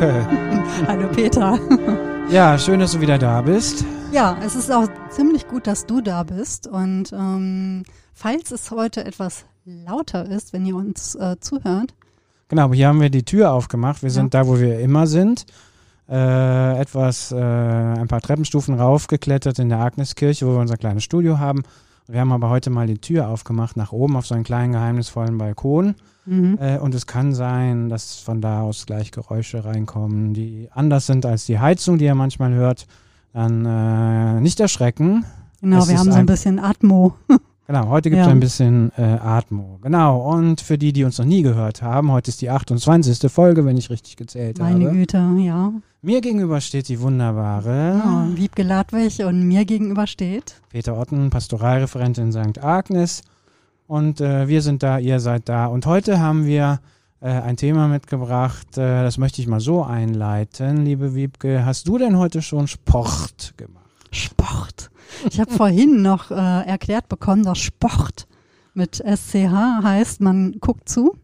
Hallo Wiebke. Hallo Peter. Ja, schön, dass du wieder da bist. Ja, es ist auch ziemlich gut, dass du da bist. Und ähm, falls es heute etwas lauter ist, wenn ihr uns äh, zuhört. Genau, hier haben wir die Tür aufgemacht. Wir sind ja. da, wo wir immer sind. Äh, etwas, äh, ein paar Treppenstufen raufgeklettert in der Agneskirche, wo wir unser kleines Studio haben. Wir haben aber heute mal die Tür aufgemacht nach oben auf so einen kleinen geheimnisvollen Balkon. Mhm. Äh, und es kann sein, dass von da aus gleich Geräusche reinkommen, die anders sind als die Heizung, die ihr manchmal hört. Dann äh, nicht erschrecken. Genau, es wir haben so ein bisschen Atmo. Genau, heute gibt es ja. ein bisschen äh, Atmo. Genau, und für die, die uns noch nie gehört haben, heute ist die 28. Folge, wenn ich richtig gezählt Meine habe. Meine Güte, ja. Mir gegenüber steht die wunderbare ja, Wiebke Ladwig und mir gegenüber steht Peter Otten, Pastoralreferentin in St. Agnes. Und äh, wir sind da, ihr seid da. Und heute haben wir äh, ein Thema mitgebracht, äh, das möchte ich mal so einleiten. Liebe Wiebke, hast du denn heute schon Sport gemacht? Sport. Ich habe vorhin noch äh, erklärt bekommen, dass Sport mit SCH heißt, man guckt zu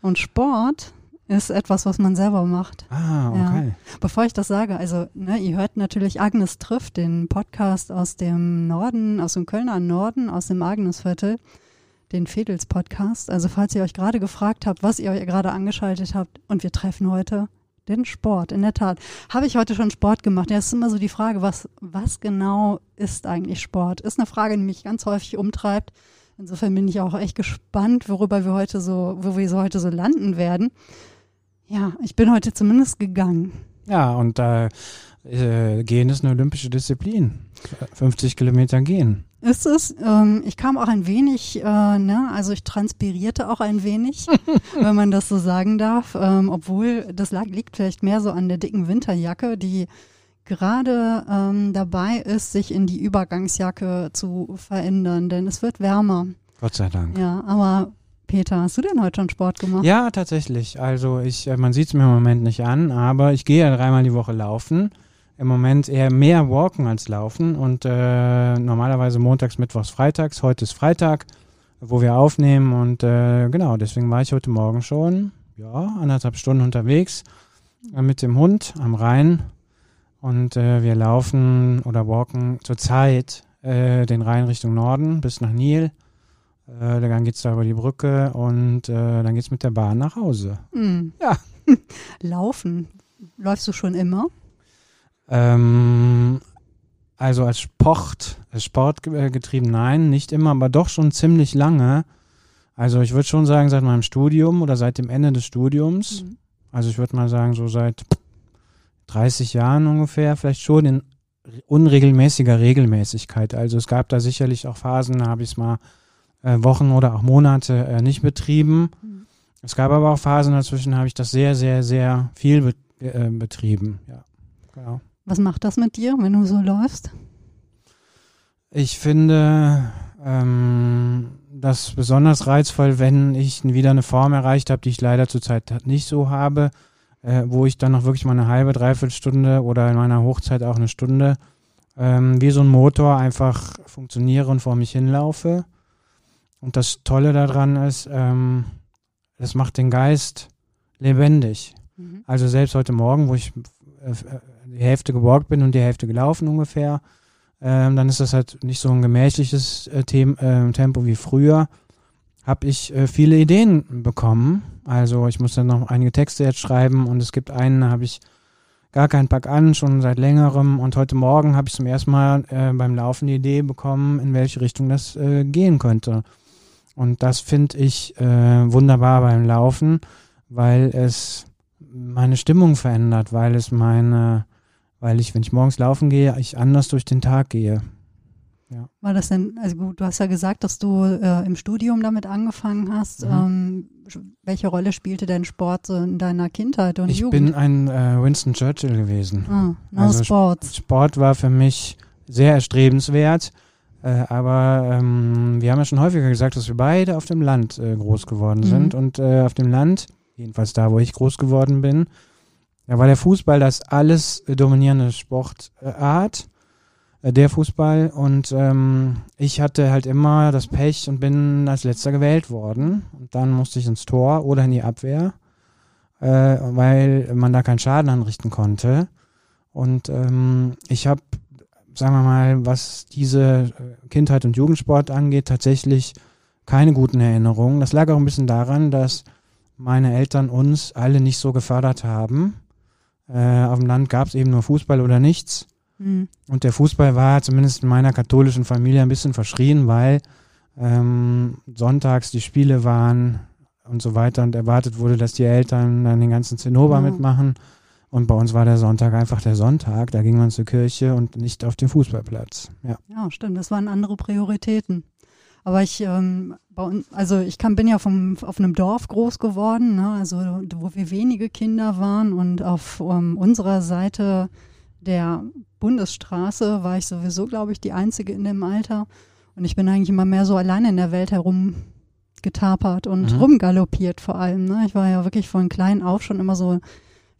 und Sport ist etwas, was man selber macht. Ah, okay. Ja. Bevor ich das sage, also ne, ihr hört natürlich Agnes trifft, den Podcast aus dem Norden, aus dem Kölner Norden, aus dem Agnesviertel, den Fedels Podcast. Also falls ihr euch gerade gefragt habt, was ihr euch gerade angeschaltet habt und wir treffen heute den Sport, in der Tat. Habe ich heute schon Sport gemacht? Ja, es ist immer so die Frage, was, was genau ist eigentlich Sport? Ist eine Frage, die mich ganz häufig umtreibt. Insofern bin ich auch echt gespannt, worüber wir heute so, wo wir so heute so landen werden. Ja, ich bin heute zumindest gegangen. Ja, und äh, Gehen ist eine olympische Disziplin. 50 Kilometer gehen. Ist es? Ähm, ich kam auch ein wenig, äh, ne, also ich transpirierte auch ein wenig, wenn man das so sagen darf, ähm, obwohl das lag, liegt vielleicht mehr so an der dicken Winterjacke, die gerade ähm, dabei ist, sich in die Übergangsjacke zu verändern, denn es wird wärmer. Gott sei Dank. Ja, aber Peter, hast du denn heute schon Sport gemacht? Ja, tatsächlich. Also ich, äh, man sieht es mir im Moment nicht an, aber ich gehe ja dreimal die Woche laufen im Moment eher mehr Walken als Laufen und äh, normalerweise montags, mittwochs, freitags. Heute ist Freitag, wo wir aufnehmen und äh, genau, deswegen war ich heute Morgen schon, ja, anderthalb Stunden unterwegs äh, mit dem Hund am Rhein und äh, wir laufen oder walken zurzeit äh, den Rhein Richtung Norden bis nach Nil. Äh, dann geht es da über die Brücke und dann geht es mit der Bahn nach Hause. Mhm. Ja. Laufen. Läufst du schon immer? Ähm, also als Sport, als Sport getrieben, nein, nicht immer, aber doch schon ziemlich lange. Also ich würde schon sagen, seit meinem Studium oder seit dem Ende des Studiums. Mhm. Also ich würde mal sagen, so seit 30 Jahren ungefähr, vielleicht schon in unregelmäßiger Regelmäßigkeit. Also es gab da sicherlich auch Phasen, da habe ich es mal äh, Wochen oder auch Monate äh, nicht betrieben. Mhm. Es gab aber auch Phasen dazwischen, habe ich das sehr, sehr, sehr viel be äh, betrieben. Ja, genau. Was macht das mit dir, wenn du so läufst? Ich finde ähm, das besonders reizvoll, wenn ich wieder eine Form erreicht habe, die ich leider zurzeit nicht so habe, äh, wo ich dann noch wirklich mal eine halbe, dreiviertel Stunde oder in meiner Hochzeit auch eine Stunde ähm, wie so ein Motor einfach funktioniere und vor mich hinlaufe. Und das Tolle daran ist, ähm, das macht den Geist lebendig. Mhm. Also selbst heute Morgen, wo ich äh, die Hälfte gewalkt bin und die Hälfte gelaufen ungefähr, ähm, dann ist das halt nicht so ein gemächliches äh, Tem äh, Tempo wie früher. Habe ich äh, viele Ideen bekommen. Also ich muss dann noch einige Texte jetzt schreiben und es gibt einen, da habe ich gar keinen Pack an, schon seit längerem. Und heute Morgen habe ich zum ersten Mal äh, beim Laufen die Idee bekommen, in welche Richtung das äh, gehen könnte. Und das finde ich äh, wunderbar beim Laufen, weil es meine Stimmung verändert, weil es meine weil ich, wenn ich morgens laufen gehe, ich anders durch den Tag gehe. Ja. War das denn, also gut, du hast ja gesagt, dass du äh, im Studium damit angefangen hast. Mhm. Ähm, welche Rolle spielte denn Sport so in deiner Kindheit und ich Jugend? Ich bin ein äh, Winston Churchill gewesen. Ah, no also Sports. Sport war für mich sehr erstrebenswert. Äh, aber ähm, wir haben ja schon häufiger gesagt, dass wir beide auf dem Land äh, groß geworden mhm. sind. Und äh, auf dem Land, jedenfalls da, wo ich groß geworden bin, da war der Fußball das alles dominierende Sportart, äh, der Fußball. Und ähm, ich hatte halt immer das Pech und bin als letzter gewählt worden. Und dann musste ich ins Tor oder in die Abwehr. äh, weil man da keinen Schaden anrichten konnte. Und ähm, ich habe, sagen wir mal, was diese äh, Kindheit und Jugendsport angeht, tatsächlich keine guten Erinnerungen. Das lag auch ein bisschen daran, dass meine Eltern uns alle nicht so gefördert haben. Äh, auf dem Land gab es eben nur Fußball oder nichts. Mhm. Und der Fußball war zumindest in meiner katholischen Familie ein bisschen verschrien, weil ähm, sonntags die Spiele waren und so weiter und erwartet wurde, dass die Eltern dann den ganzen Zinnober mhm. mitmachen. Und bei uns war der Sonntag einfach der Sonntag. Da ging man zur Kirche und nicht auf den Fußballplatz. Ja, ja stimmt. Das waren andere Prioritäten. Aber ich, ähm, also ich kann, bin ja vom, auf einem Dorf groß geworden, ne? also wo wir wenige Kinder waren und auf um, unserer Seite der Bundesstraße war ich sowieso, glaube ich, die Einzige in dem Alter. Und ich bin eigentlich immer mehr so alleine in der Welt herumgetapert und mhm. rumgaloppiert vor allem. Ne? Ich war ja wirklich von klein auf schon immer so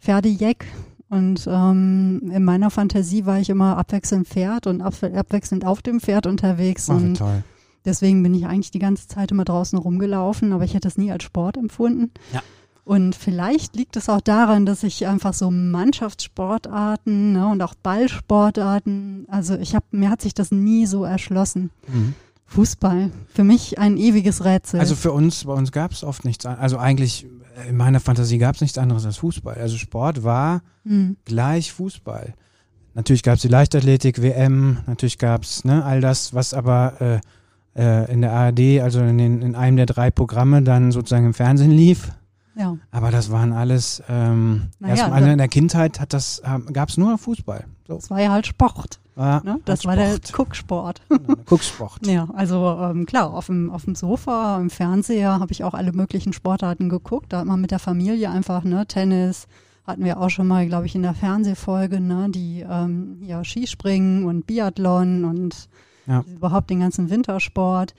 Pferdejeck und ähm, in meiner Fantasie war ich immer abwechselnd Pferd und ab, abwechselnd auf dem Pferd unterwegs. Ach, und toll. Deswegen bin ich eigentlich die ganze Zeit immer draußen rumgelaufen, aber ich hätte es nie als Sport empfunden. Ja. Und vielleicht liegt es auch daran, dass ich einfach so Mannschaftssportarten ne, und auch Ballsportarten, also ich habe mir hat sich das nie so erschlossen. Mhm. Fußball, für mich ein ewiges Rätsel. Also für uns, bei uns gab es oft nichts, also eigentlich in meiner Fantasie gab es nichts anderes als Fußball. Also Sport war mhm. gleich Fußball. Natürlich gab es die Leichtathletik, WM, natürlich gab es ne, all das, was aber äh, äh, in der ARD, also in, den, in einem der drei Programme dann sozusagen im Fernsehen lief. Ja. Aber das waren alles, ähm, naja, erstmal also in der Kindheit hat das, gab es nur Fußball. So. Das war ja halt Sport. War ne? Das halt war der Gucksport. Gucksport. ja, also ähm, klar, auf dem, auf dem Sofa, im Fernseher habe ich auch alle möglichen Sportarten geguckt. Da hat man mit der Familie einfach, ne, Tennis, hatten wir auch schon mal, glaube ich, in der Fernsehfolge, ne, die ähm, ja, Skispringen und Biathlon und ja. überhaupt den ganzen Wintersport.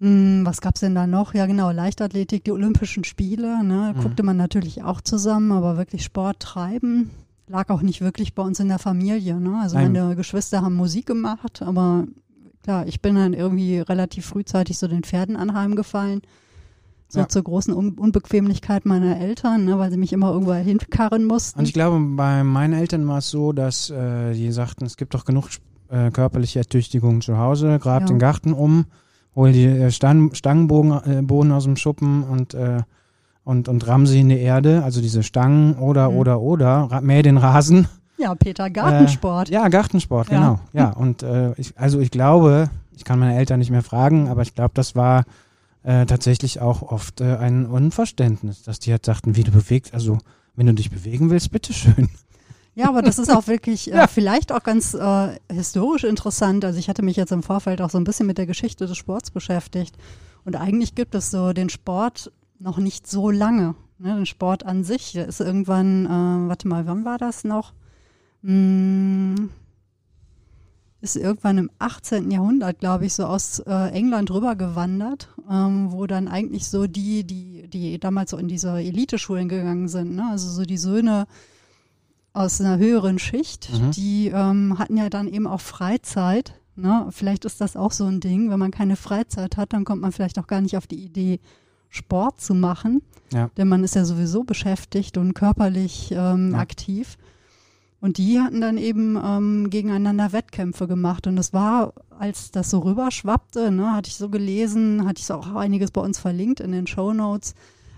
Hm, was gab's denn da noch? Ja, genau, Leichtathletik, die Olympischen Spiele, ne, mhm. guckte man natürlich auch zusammen, aber wirklich Sport treiben lag auch nicht wirklich bei uns in der Familie. Ne? Also Nein. meine Geschwister haben Musik gemacht, aber klar, ich bin dann irgendwie relativ frühzeitig so den Pferden anheimgefallen. So ja. zur großen Un Unbequemlichkeit meiner Eltern, ne, weil sie mich immer irgendwo hinkarren mussten. Und ich glaube, bei meinen Eltern war es so, dass äh, die sagten, es gibt doch genug äh, körperliche Ertüchtigung zu Hause, grab ja. den Garten um hol die äh, Stang, Stangenboden äh, aus dem Schuppen und, äh, und, und ramm sie in die Erde, also diese Stangen oder, mhm. oder, oder, mäh den Rasen. Ja, Peter, Gartensport. Äh, ja, Gartensport, ja. genau. Ja, und ich, also ich glaube, ich kann meine Eltern nicht mehr fragen, aber ich glaube, das war tatsächlich auch oft ein Unverständnis, dass die halt sagten, wie du bewegst, also wenn du dich bewegen willst, bitteschön. Ja, aber das ist auch wirklich äh, ja. vielleicht auch ganz äh, historisch interessant. Also ich hatte mich jetzt im Vorfeld auch so ein bisschen mit der Geschichte des Sports beschäftigt. Und eigentlich gibt es so den Sport noch nicht so lange. Ne? Den Sport an sich der ist irgendwann, äh, warte mal, wann war das noch? Hm, ist irgendwann im 18. Jahrhundert, glaube ich, so aus äh, England rübergewandert, ähm, wo dann eigentlich so die, die, die damals so in diese Eliteschulen gegangen sind, ne? also so die Söhne aus einer höheren Schicht, mhm. die ähm, hatten ja dann eben auch Freizeit. Ne? Vielleicht ist das auch so ein Ding, wenn man keine Freizeit hat, dann kommt man vielleicht auch gar nicht auf die Idee, Sport zu machen. Ja. Denn man ist ja sowieso beschäftigt und körperlich ähm, ja. aktiv. Und die hatten dann eben ähm, gegeneinander Wettkämpfe gemacht. Und es war, als das so rüberschwappte, ne, hatte ich so gelesen, hatte ich so auch einiges bei uns verlinkt in den Show Notes,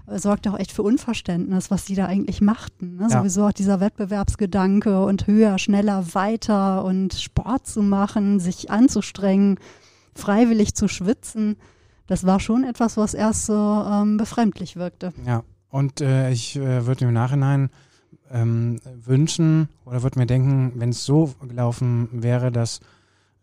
sorgt auch echt für Unverständnis, was die da eigentlich machten. Ne? Ja. Sowieso auch dieser Wettbewerbsgedanke und höher, schneller, weiter und Sport zu machen, sich anzustrengen, freiwillig zu schwitzen. Das war schon etwas, was erst so ähm, befremdlich wirkte. Ja, und äh, ich äh, würde im Nachhinein ähm, wünschen oder würde mir denken, wenn es so gelaufen wäre, dass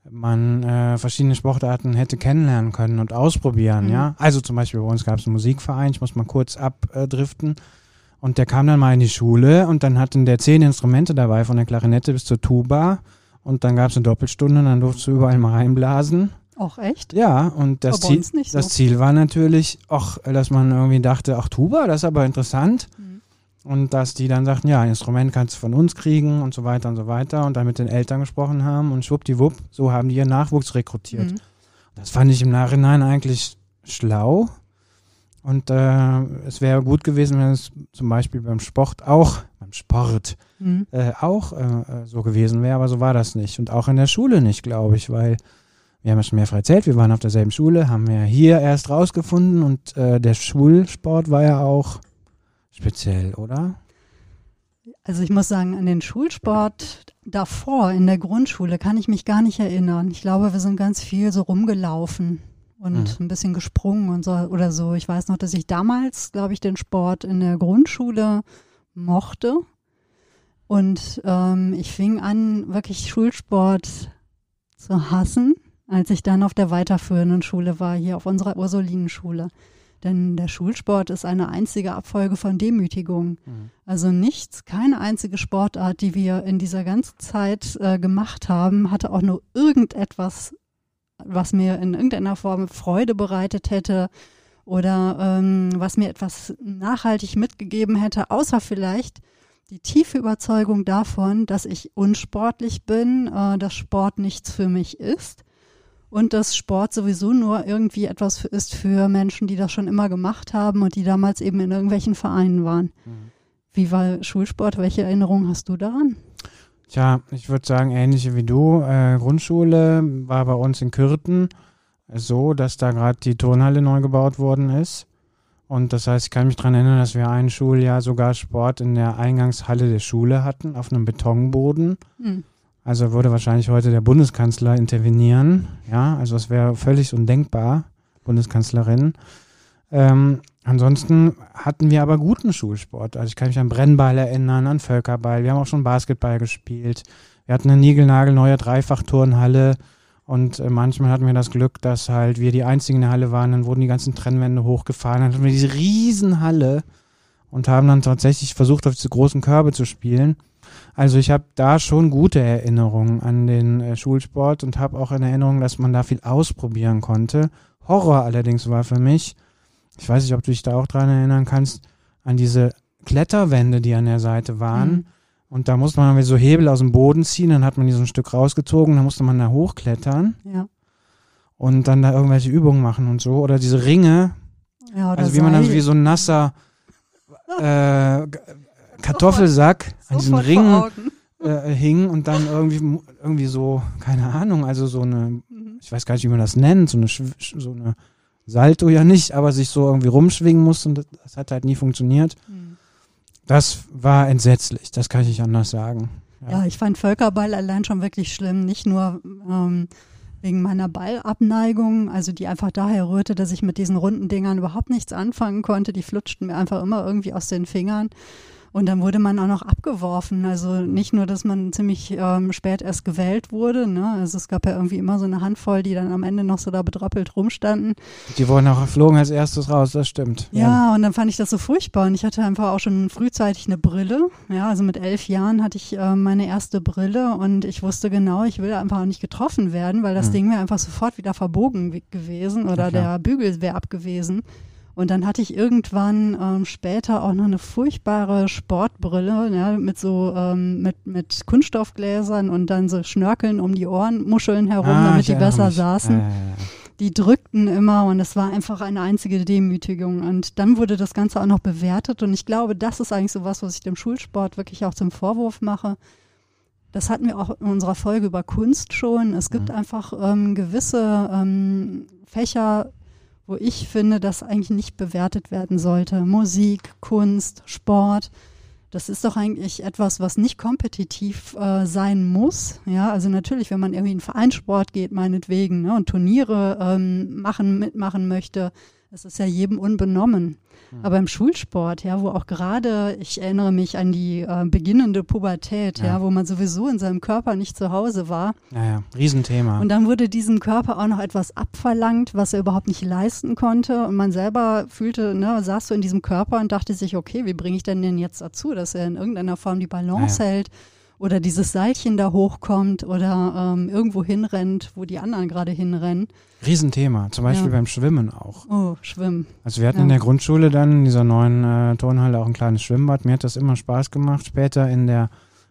man äh, verschiedene Sportarten hätte kennenlernen können und ausprobieren, mhm. ja. Also zum Beispiel bei uns gab es einen Musikverein, ich muss mal kurz abdriften. Und der kam dann mal in die Schule und dann hatten der zehn Instrumente dabei, von der Klarinette bis zur Tuba. Und dann gab es eine Doppelstunde und dann durfte du überall mal reinblasen. Auch echt? Ja, und das, Ziel, so. das Ziel war natürlich, auch, dass man irgendwie dachte, ach Tuba, das ist aber interessant. Mhm. Und dass die dann sagten, ja, ein Instrument kannst du von uns kriegen und so weiter und so weiter und dann mit den Eltern gesprochen haben und schwuppdiwupp, so haben die ihren Nachwuchs rekrutiert. Mhm. Das fand ich im Nachhinein eigentlich schlau. Und äh, es wäre gut gewesen, wenn es zum Beispiel beim Sport auch, beim Sport Mhm. äh, auch äh, äh, so gewesen wäre, aber so war das nicht. Und auch in der Schule nicht, glaube ich, weil wir haben ja schon mehrfach erzählt, wir waren auf derselben Schule, haben wir hier erst rausgefunden und äh, der Schulsport war ja auch speziell, oder? Also ich muss sagen, an den Schulsport davor in der Grundschule kann ich mich gar nicht erinnern. Ich glaube, wir sind ganz viel so rumgelaufen und Mhm. ein bisschen gesprungen und so oder so. Ich weiß noch, dass ich damals, glaube ich, den Sport in der Grundschule mochte. Und ähm, ich fing an, wirklich Schulsport zu hassen, als ich dann auf der weiterführenden Schule war, hier auf unserer Ursulinenschule. Denn der Schulsport ist eine einzige Abfolge von Demütigungen. Also nichts, keine einzige Sportart, die wir in dieser ganzen Zeit äh, gemacht haben, hatte auch nur irgendetwas, was mir in irgendeiner Form Freude bereitet hätte oder ähm, was mir etwas nachhaltig mitgegeben hätte, außer vielleicht die tiefe Überzeugung davon, dass ich unsportlich bin, äh, dass Sport nichts für mich ist und dass Sport sowieso nur irgendwie etwas für, ist für Menschen, die das schon immer gemacht haben und die damals eben in irgendwelchen Vereinen waren. Wie war Schulsport? Welche Erinnerungen hast du daran? Tja, ich würde sagen, ähnliche wie du. Äh, Grundschule war bei uns in Kürten so, dass da gerade die Turnhalle neu gebaut worden ist. Und das heißt, ich kann mich daran erinnern, dass wir ein Schuljahr sogar Sport in der Eingangshalle der Schule hatten, auf einem Betonboden. Hm. Also würde wahrscheinlich heute der Bundeskanzler intervenieren. Ja, also es wäre völlig undenkbar, Bundeskanzlerin. Ähm, ansonsten hatten wir aber guten Schulsport. Also ich kann mich an Brennball erinnern, an Völkerball. Wir haben auch schon Basketball gespielt. Wir hatten eine niegelnagelneue Dreifachturnhalle. Und äh, manchmal hatten wir das Glück, dass halt wir die einzigen in der Halle waren. Dann wurden die ganzen Trennwände hochgefahren. Dann hatten wir diese riesen Halle und haben dann tatsächlich versucht, auf diese großen Körbe zu spielen. Also ich habe da schon gute Erinnerungen an den äh, Schulsport und habe auch in Erinnerung, dass man da viel ausprobieren konnte. Horror allerdings war für mich, ich weiß nicht, ob du dich da auch dran erinnern kannst, an diese Kletterwände, die an der Seite waren. Mhm. Und da musste man irgendwie so Hebel aus dem Boden ziehen, dann hat man die so ein Stück rausgezogen, dann musste man da hochklettern Ja. und dann da irgendwelche Übungen machen und so. Oder diese Ringe, ja also wie man dann so wie so ein nasser äh, Kartoffelsack an diesen Ringen äh, hing und dann irgendwie, irgendwie so, keine Ahnung, also so eine, Mhm. ich weiß gar nicht, wie man das nennt, so eine, so eine Salto ja nicht, aber sich so irgendwie rumschwingen muss und das, das hat halt nie funktioniert. Mhm. Das war entsetzlich, das kann ich nicht anders sagen. Ja, ich fand Völkerball allein schon wirklich schlimm. Nicht nur ähm, wegen meiner Ballabneigung, also die einfach daher rührte, dass ich mit diesen runden Dingern überhaupt nichts anfangen konnte. Die flutschten mir einfach immer irgendwie aus den Fingern. Und dann wurde man auch noch abgeworfen. Also nicht nur, dass man ziemlich ähm, spät erst gewählt wurde. Ne? Also es gab ja irgendwie immer so eine Handvoll, die dann am Ende noch so da bedrappelt rumstanden. Die wurden auch flogen als erstes raus, das stimmt. Ja, und dann fand ich das so furchtbar. Und ich hatte einfach auch schon frühzeitig eine Brille. Ja, also mit elf Jahren hatte ich äh, meine erste Brille und ich wusste genau, ich will einfach auch nicht getroffen werden, weil das Hm. Ding wäre einfach sofort wieder verbogen gewesen oder Ja, der Bügel wäre ab gewesen. Und dann hatte ich irgendwann ähm, später auch noch eine furchtbare Sportbrille, ja, mit so ähm, mit, mit Kunststoffgläsern und dann so Schnörkeln um die Ohrenmuscheln herum, Ah, damit die besser mich. saßen ja. die drückten immer und es war einfach eine einzige Demütigung. Und dann wurde das Ganze auch noch bewertet und ich glaube, das ist eigentlich so was, was ich dem Schulsport wirklich auch zum Vorwurf mache. Das hatten wir auch in unserer Folge über Kunst schon. Es gibt Mhm. einfach ähm, gewisse ähm, Fächer, wo ich finde, dass eigentlich nicht bewertet werden sollte. Musik, Kunst, Sport. Das ist doch eigentlich etwas, was nicht kompetitiv äh, sein muss. Ja, also natürlich, wenn man irgendwie in Vereinssport geht, meinetwegen, ne, und Turniere ähm, machen, mitmachen möchte, das ist ja jedem unbenommen. Aber im Schulsport, ja, wo auch gerade, ich erinnere mich an die äh, beginnende Pubertät, ja. Ja. wo man sowieso in seinem Körper nicht zu Hause war. Ja, ja, Riesenthema. Und dann wurde diesem Körper auch noch etwas abverlangt, was er überhaupt nicht leisten konnte. Und man selber fühlte, ne, saß so in diesem Körper und dachte sich, okay, wie bringe ich denn den jetzt dazu, dass er in irgendeiner Form die Balance ja. hält oder dieses Seilchen da hochkommt oder ähm, irgendwo hinrennt, wo die anderen gerade hinrennen. Riesenthema. Zum Beispiel Ja. beim Schwimmen auch. Oh, schwimmen. Also wir hatten Ja. in der Grundschule dann in dieser neuen äh, Turnhalle auch ein kleines Schwimmbad. Mir hat das immer Spaß gemacht. Später in der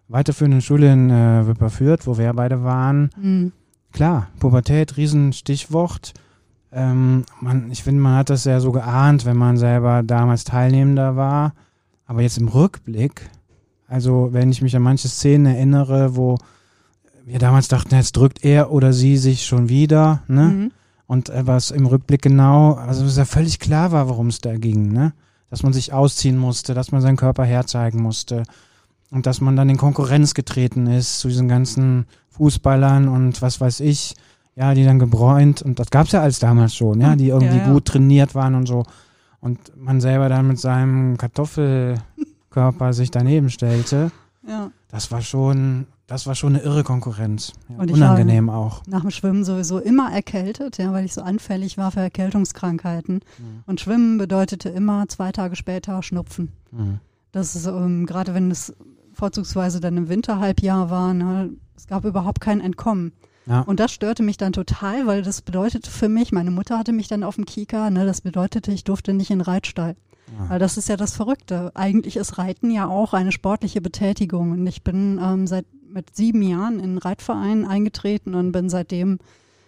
weiterführenden Schule in äh, Wipperfürth, wo wir ja beide waren. Hm. Klar, Pubertät, Riesenstichwort. ähm, man, ich finde, man hat das ja so geahnt, wenn man selber damals Teilnehmender war. Aber jetzt im Rückblick, also wenn ich mich an manche Szenen erinnere, wo wir damals dachten, jetzt drückt er oder sie sich schon wieder, ne? Mhm. Und was im Rückblick genau, also es ja völlig klar war, worum es da ging, ne? Dass man sich ausziehen musste, dass man seinen Körper herzeigen musste und dass man dann in Konkurrenz getreten ist zu diesen ganzen Fußballern und was weiß ich, ja, die dann gebräunt und das gab es ja alles damals schon, ja, die irgendwie ja, ja. gut trainiert waren und so. Und man selber dann mit seinem Kartoffelkörper sich daneben stellte. Ja. Das war schon, das war schon eine irre Konkurrenz. Ja, und unangenehm auch. Nach dem Schwimmen sowieso immer erkältet, ja, weil ich so anfällig war für Erkältungskrankheiten. Mhm. Und Schwimmen bedeutete immer zwei Tage später Schnupfen. Mhm. Das ist ähm, gerade wenn es vorzugsweise dann im Winterhalbjahr war, ne, es gab überhaupt kein Entkommen. Ja. Und das störte mich dann total, weil das bedeutete für mich, meine Mutter hatte mich dann auf dem Kika, ne, das bedeutete, ich durfte nicht in den Reitstall. Weil das ist ja das Verrückte. Eigentlich ist Reiten ja auch eine sportliche Betätigung. Und ich bin ähm, seit mit sieben Jahren in einen Reitverein eingetreten und bin seitdem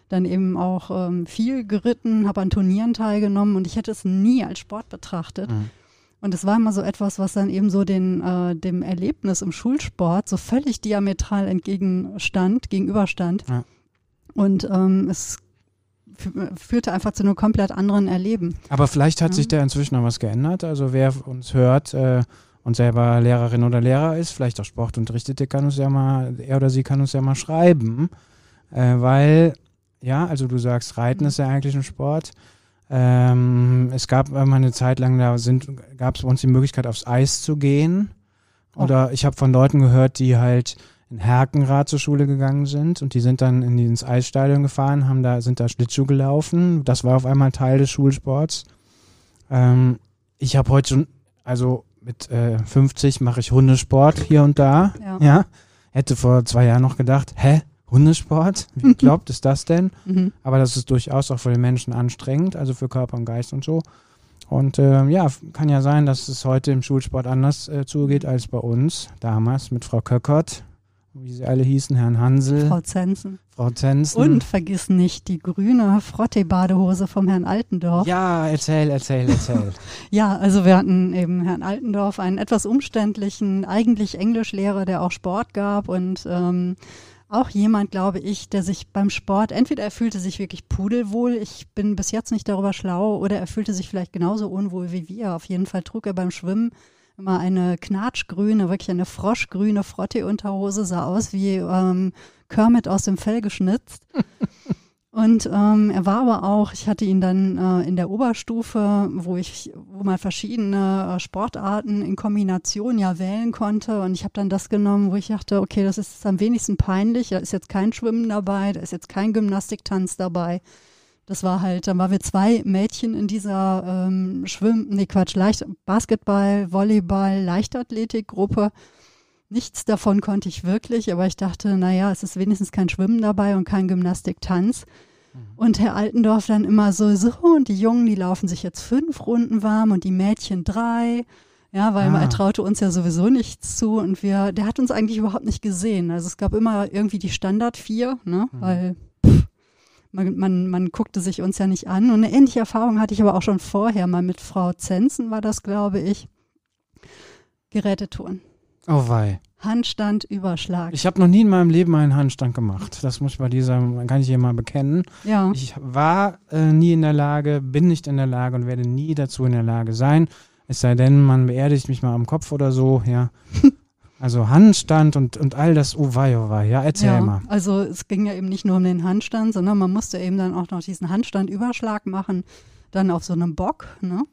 dann eben auch ähm, viel geritten, habe an Turnieren teilgenommen und ich hätte es nie als Sport betrachtet. Mhm. Und es war immer so etwas, was dann eben so den, äh, dem Erlebnis im Schulsport so völlig diametral entgegenstand, gegenüberstand. Ja. Und ähm, es führte einfach zu einem komplett anderen Erleben. Aber vielleicht hat ja. sich da inzwischen noch was geändert. Also wer uns hört äh, und selber Lehrerin oder Lehrer ist, vielleicht auch Sport unterrichtet, der kann uns ja mal, er oder sie kann uns ja mal schreiben. Äh, weil, ja, also du sagst, Reiten mhm. ist ja eigentlich ein Sport. Ähm, es gab mal eine Zeit lang, da gab es bei uns die Möglichkeit, aufs Eis zu gehen. Oder oh. ich habe von Leuten gehört, die halt in Herkenrad zur Schule gegangen sind und die sind dann in ins Eisstadion gefahren, haben da, sind da Schlittschuh gelaufen. Das war auf einmal Teil des Schulsports. Ähm, ich habe heute schon, also mit äh, 50 mache ich Hundesport hier und da. Ja. ja. Hätte vor zwei Jahren noch gedacht, hä? Hundesport? Wie glaubt ist das denn? Mhm. Aber das ist durchaus auch für den Menschen anstrengend, also für Körper und Geist und so. Und äh, ja, kann ja sein, dass es heute im Schulsport anders äh, zugeht als bei uns damals mit Frau Köckert, wie sie alle hießen, Herrn Hansel. Frau Zensen. Frau Zensen. Und vergiss nicht die grüne Frotte-Badehose vom Herrn Altendorf. Ja, erzähl, erzähl, erzähl. ja, also wir hatten eben Herrn Altendorf, einen etwas umständlichen, eigentlich Englischlehrer, der auch Sport gab und ähm, auch jemand, glaube ich, der sich beim Sport, entweder er fühlte sich wirklich pudelwohl, ich bin bis jetzt nicht darüber schlau, oder er fühlte sich vielleicht genauso unwohl wie wir. Auf jeden Fall trug er beim Schwimmen immer eine knatschgrüne, wirklich eine froschgrüne Frotte-Unterhose, sah aus wie ähm, Kermit aus dem Fell geschnitzt. Und ähm, er war aber auch, ich hatte ihn dann äh, in der Oberstufe, wo ich, wo man verschiedene äh, Sportarten in Kombination ja wählen konnte. Und ich habe dann das genommen, wo ich dachte, okay, das ist am wenigsten peinlich. Da ist jetzt kein Schwimmen dabei, da ist jetzt kein Gymnastiktanz dabei. Das war halt, dann waren wir zwei Mädchen in dieser ähm, Schwimm, nee Quatsch, Leicht Basketball, Volleyball, Leichtathletikgruppe. Nichts davon konnte ich wirklich, aber ich dachte, naja, es ist wenigstens kein Schwimmen dabei und kein Gymnastiktanz. Mhm. Und Herr Altendorf dann immer so, so, und die Jungen, die laufen sich jetzt fünf Runden warm und die Mädchen drei. Ja, weil ah. er traute uns ja sowieso nichts zu und wir, der hat uns eigentlich überhaupt nicht gesehen. Also es gab immer irgendwie die Standard vier, ne, mhm. weil man, man, man guckte sich uns ja nicht an. Und eine ähnliche Erfahrung hatte ich aber auch schon vorher mal mit Frau Zensen, war das, glaube ich. Gerätetouren. Oh wei. Handstand, Überschlag. Ich habe noch nie in meinem Leben einen Handstand gemacht. Das muss ich bei dieser, kann ich hier mal bekennen. Ja. Ich war äh, nie in der Lage, bin nicht in der Lage und werde nie dazu in der Lage sein. Es sei denn, man beerdigt mich mal am Kopf oder so, ja. Also Handstand und, und all das, oh wei, oh ja, erzähl ja, mal. Also es ging ja eben nicht nur um den Handstand, sondern man musste eben dann auch noch diesen Handstand-Überschlag machen, dann auf so einem Bock, ne?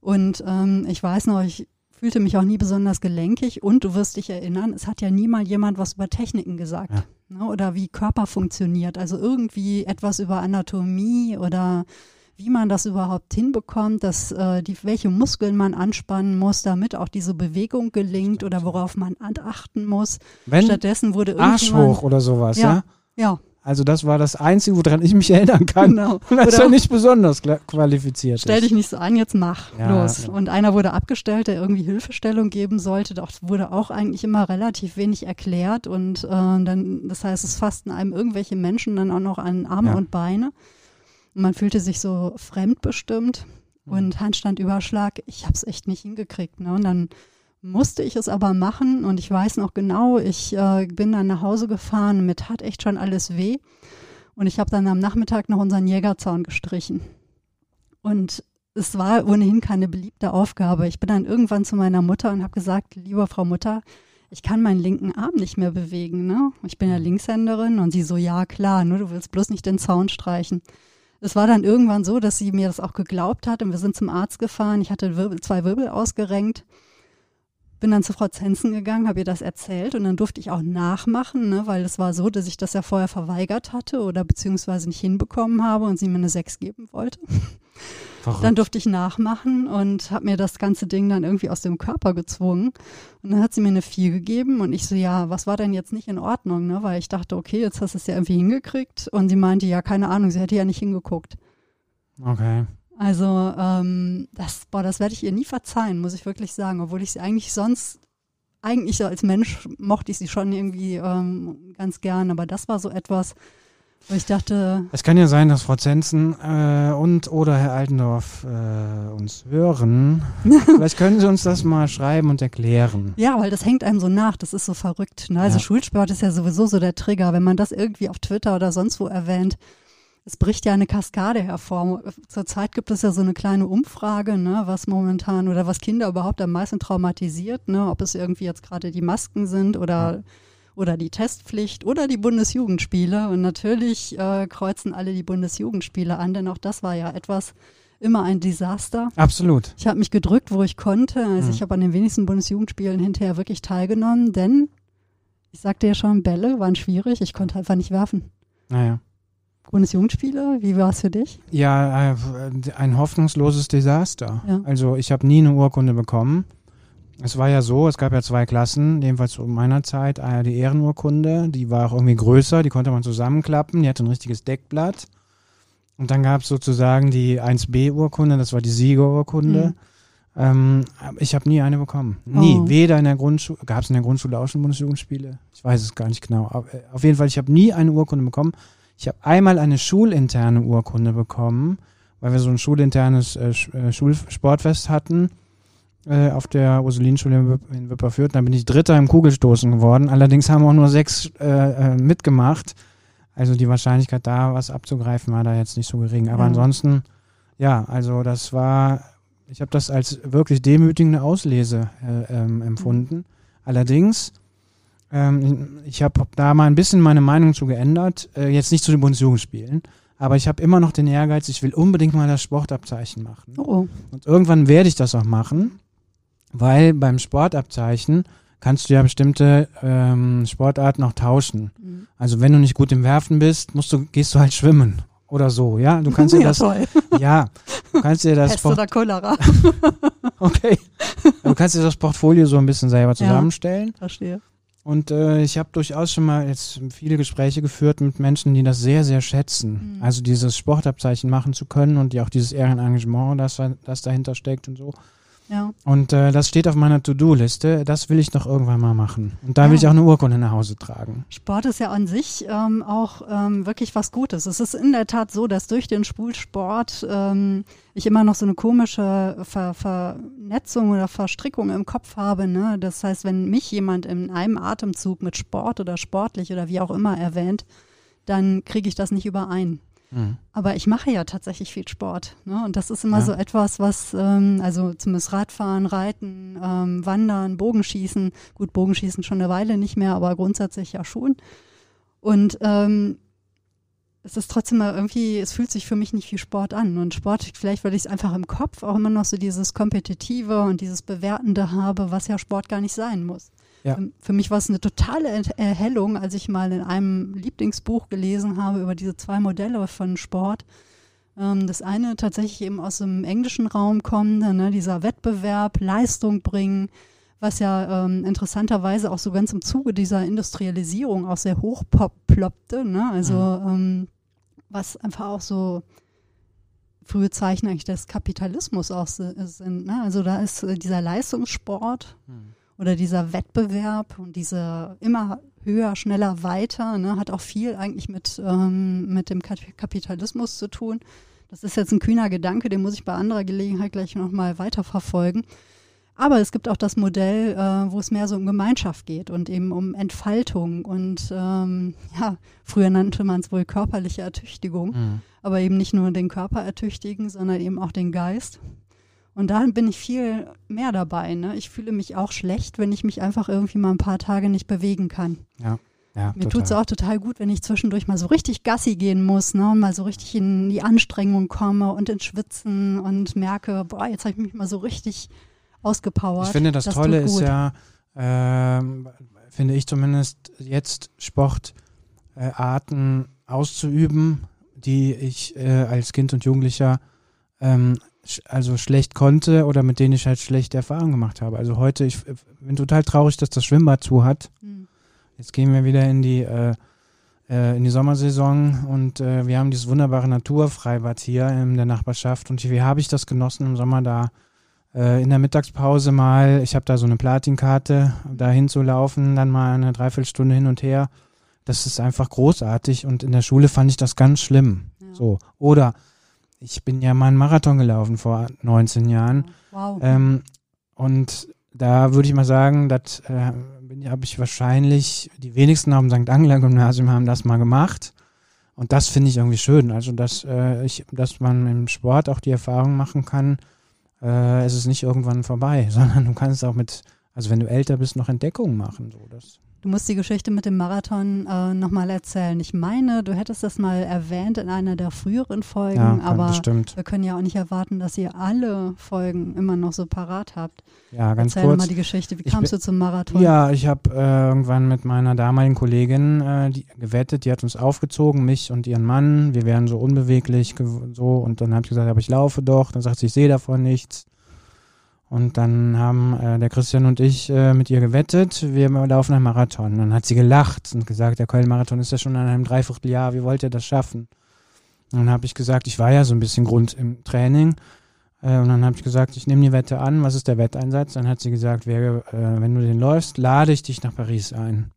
Und ähm, ich weiß noch, ich fühlte mich auch nie besonders gelenkig und du wirst dich erinnern, es hat ja nie mal jemand was über Techniken gesagt ja. ne, oder wie Körper funktioniert. Also irgendwie etwas über Anatomie oder wie man das überhaupt hinbekommt, dass äh, die, welche Muskeln man anspannen muss, damit auch diese Bewegung gelingt oder worauf man achten muss. Wenn Stattdessen wurde Arsch hoch oder sowas, ja? Ja, ja also das war das Einzige, woran ich mich erinnern kann. Genau. das ist ja nicht besonders qualifiziert. Stell dich nicht so an, jetzt mach ja, los. Ja. Und einer wurde abgestellt, der irgendwie Hilfestellung geben sollte. Doch wurde auch eigentlich immer relativ wenig erklärt. Und äh, dann, das heißt, es fassten einem irgendwelche Menschen dann auch noch an Arme ja. und Beine. Und man fühlte sich so fremdbestimmt Mhm. und Handstandüberschlag. Ich habe es echt nicht hingekriegt. Ne? Und dann musste ich es aber machen und ich weiß noch genau, ich äh, bin dann nach Hause gefahren, mir tat echt schon alles weh. Und ich habe dann am Nachmittag noch unseren Jägerzaun gestrichen. Und es war ohnehin keine beliebte Aufgabe. Ich bin dann irgendwann zu meiner Mutter und habe gesagt, liebe Frau Mutter, ich kann meinen linken Arm nicht mehr bewegen. Ne? Ich bin ja Linkshänderin und sie so, ja klar, nur du willst bloß nicht den Zaun streichen. Es war dann irgendwann so, dass sie mir das auch geglaubt hat und wir sind zum Arzt gefahren. Ich hatte Wirbel, zwei Wirbel ausgerenkt bin dann zu Frau Zenzen gegangen, habe ihr das erzählt und dann durfte ich auch nachmachen, ne, weil es war so, dass ich das ja vorher verweigert hatte oder beziehungsweise nicht hinbekommen habe und sie mir eine 6 geben wollte. Verrückt. Dann durfte ich nachmachen und habe mir das ganze Ding dann irgendwie aus dem Körper gezwungen. Und dann hat sie mir eine 4 gegeben und ich so, ja, was war denn jetzt nicht in Ordnung, ne? Weil ich dachte, okay, jetzt hast du es ja irgendwie hingekriegt. Und sie meinte, ja, keine Ahnung, sie hätte ja nicht hingeguckt. Okay. Also ähm, das, boah, das werde ich ihr nie verzeihen, muss ich wirklich sagen, obwohl ich sie eigentlich sonst, eigentlich so als Mensch mochte ich sie schon irgendwie ähm, ganz gern, aber das war so etwas, ich dachte, Es kann ja sein, dass Frau Zenzen äh, und oder Herr Altendorf äh, uns hören. Vielleicht können Sie uns das mal schreiben und erklären. ja, weil das hängt einem so nach, das ist so verrückt. Ne? Also Ja. Schulsport ist ja sowieso so der Trigger, wenn man das irgendwie auf Twitter oder sonst wo erwähnt. Es bricht ja eine Kaskade hervor. Zurzeit gibt es ja so eine kleine Umfrage, ne, was momentan oder was Kinder überhaupt am meisten traumatisiert, ne, ob es irgendwie jetzt gerade die Masken sind oder, oder die Testpflicht oder die Bundesjugendspiele. Und natürlich äh, kreuzen alle die Bundesjugendspiele an, denn auch das war ja etwas immer ein Desaster. Absolut. Ich habe mich gedrückt, wo ich konnte. Also Mhm. ich habe an den wenigsten Bundesjugendspielen hinterher wirklich teilgenommen, denn ich sagte ja schon, Bälle waren schwierig. Ich konnte einfach nicht werfen. Naja. Bundesjugendspiele, wie war es für dich? Ja, äh, ein hoffnungsloses Desaster. Ja. Also ich habe nie eine Urkunde bekommen. Es war ja so, es gab ja zwei Klassen, jedenfalls zu meiner Zeit, äh, die Ehrenurkunde, die war auch irgendwie größer, die konnte man zusammenklappen, die hatte ein richtiges Deckblatt. Und dann gab es sozusagen die 1B-Urkunde, das war die Siegerurkunde. Ähm, aber ich habe nie eine bekommen. Nie. Oh. Weder in der Grundschule, gab es in der Grundschule auch schon Bundesjugendspiele? Ich weiß es gar nicht genau. Aber, äh, auf jeden Fall, ich habe nie eine Urkunde bekommen. Ich habe einmal eine schulinterne Urkunde bekommen, weil wir so ein schulinternes äh, äh, Schulsportfest hatten äh, auf der Ursulinenschule in, Wip- in Wipperfürth. Da bin ich Dritter im Kugelstoßen geworden. Allerdings haben auch nur sechs äh, äh, mitgemacht. Also die Wahrscheinlichkeit da, was abzugreifen, war da jetzt nicht so gering. Aber Ja. ansonsten, ja, also das war, ich habe das als wirklich demütigende Auslese äh, ähm, empfunden. Allerdings, ähm, ich habe da mal ein bisschen meine Meinung zu geändert. Äh, jetzt nicht zu den Bundesjugendspielen, aber ich habe immer noch den Ehrgeiz, ich will unbedingt mal das Sportabzeichen machen. Oh, Und irgendwann werde ich das auch machen, weil beim Sportabzeichen kannst du ja bestimmte ähm, Sportarten auch tauschen. Mhm. Also wenn du nicht gut im Werfen bist, musst du, gehst du halt schwimmen oder so, ja. Du kannst dir ja, das, toll. ja, du kannst dir das, Pest Port oder Cholera. okay, du kannst dir das Portfolio so ein bisschen selber zusammenstellen. Verstehe. Und äh, ich habe durchaus schon mal jetzt viele Gespräche geführt mit Menschen, die das sehr, sehr schätzen. Mhm. Also dieses Sportabzeichen machen zu können und die auch dieses Ehrenengagement, das, das dahinter steckt und so. Ja. Und äh, das steht auf meiner To-Do-Liste. Das will ich noch irgendwann mal machen. Und da will Ja. ich auch eine Urkunde nach Hause tragen. Sport ist ja an sich ähm, auch ähm, wirklich was Gutes. Es ist in der Tat so, dass durch den Schulsport ähm, ich immer noch so eine komische Ver Vernetzung oder Verstrickung im Kopf habe. Ne? Das heißt, wenn mich jemand in einem Atemzug mit Sport oder sportlich oder wie auch immer erwähnt, dann kriege ich das nicht überein. Mhm. Aber ich mache ja tatsächlich viel Sport. Ne? Und das ist immer Ja. so etwas, was, ähm, also zumindest Radfahren, Reiten, ähm, Wandern, Bogenschießen. Gut, Bogenschießen schon eine Weile nicht mehr, aber grundsätzlich ja schon. Und ähm, es ist trotzdem mal irgendwie, es fühlt sich für mich nicht wie Sport an. Und Sport, vielleicht weil ich es einfach im Kopf auch immer noch so dieses Kompetitive und dieses Bewertende habe, was ja Sport gar nicht sein muss. Ja. Für, für mich war es eine totale Erhellung, als ich mal in einem Lieblingsbuch gelesen habe über diese zwei Modelle von Sport. Ähm, das eine tatsächlich eben aus dem englischen Raum kommende, ne, dieser Wettbewerb, Leistung bringen, was ja ähm, interessanterweise auch so ganz im Zuge dieser Industrialisierung auch sehr hoch ploppte. Ne? Also ähm, was einfach auch so frühe Zeichen eigentlich des Kapitalismus auch si- sind. Ne? Also da ist äh, dieser Leistungssport oder dieser Wettbewerb und diese immer höher, schneller, weiter, ne, hat auch viel eigentlich mit, ähm, mit dem Kapitalismus zu tun. Das ist jetzt ein kühner Gedanke, den muss ich bei anderer Gelegenheit gleich nochmal weiterverfolgen. Aber es gibt auch das Modell, äh, wo es mehr so um Gemeinschaft geht und eben um Entfaltung und ähm, ja, früher nannte man es wohl körperliche Ertüchtigung, mhm. aber eben nicht nur den Körper ertüchtigen, sondern eben auch den Geist. Und da bin ich viel mehr dabei. Ne? Ich fühle mich auch schlecht, wenn ich mich einfach irgendwie mal ein paar Tage nicht bewegen kann. Ja. Ja, Mir tut es auch total gut, wenn ich zwischendurch mal so richtig Gassi gehen muss, ne, und mal so richtig in die Anstrengung komme und ins Schwitzen und merke, boah, jetzt habe ich mich mal so richtig ausgepowert. Ich finde, das, das Tolle ist ja, äh, finde ich zumindest, jetzt Sportarten äh, auszuüben, die ich äh, als Kind und Jugendlicher ähm, also schlecht konnte oder mit denen ich halt schlechte Erfahrungen gemacht habe. Also heute, ich bin total traurig, dass das Schwimmbad zu hat. Mhm. Jetzt gehen wir wieder in die, äh, äh, in die Sommersaison und äh, wir haben dieses wunderbare Naturfreibad hier in der Nachbarschaft und wie habe ich das genossen im Sommer da äh, in der Mittagspause mal, ich habe da so eine Platinkarte, da hinzulaufen, dann mal eine Dreiviertelstunde hin und her. Das ist einfach großartig und in der Schule fand ich das ganz schlimm. Ja. So. Oder ich bin ja mal einen Marathon gelaufen vor 19 Jahren. Wow. Ähm, und da würde ich mal sagen, das äh, habe ich wahrscheinlich, die wenigsten auf dem St. Angler Gymnasium haben das mal gemacht. Und das finde ich irgendwie schön. Also, dass, äh, ich, dass man im Sport auch die Erfahrung machen kann, äh, es ist nicht irgendwann vorbei, sondern du kannst auch mit, also wenn du älter bist, noch Entdeckungen machen. So, das Du musst die Geschichte mit dem Marathon äh, nochmal erzählen. Ich meine, du hättest das mal erwähnt in einer der früheren Folgen, ja, aber bestimmt. wir können ja auch nicht erwarten, dass ihr alle Folgen immer noch so parat habt. Ja, ganz Erzähl kurz. mal die Geschichte. Wie kamst du zum Marathon? Ja, ich habe äh, irgendwann mit meiner damaligen Kollegin äh, die, gewettet. Die hat uns aufgezogen, mich und ihren Mann. Wir wären so unbeweglich so und dann habe ich gesagt, aber ich laufe doch. Dann sagt sie, ich sehe davon nichts. Und dann haben äh, der Christian und ich äh, mit ihr gewettet, wir laufen einen Marathon. Und dann hat sie gelacht und gesagt, der Köln-Marathon ist ja schon in einem Dreivierteljahr, wie wollt ihr das schaffen? Und dann habe ich gesagt, ich war ja so ein bisschen Grund im Training. Äh, und dann habe ich gesagt, ich nehme die Wette an, was ist der Wetteinsatz? Dann hat sie gesagt, wäre, äh, wenn du den läufst, lade ich dich nach Paris ein.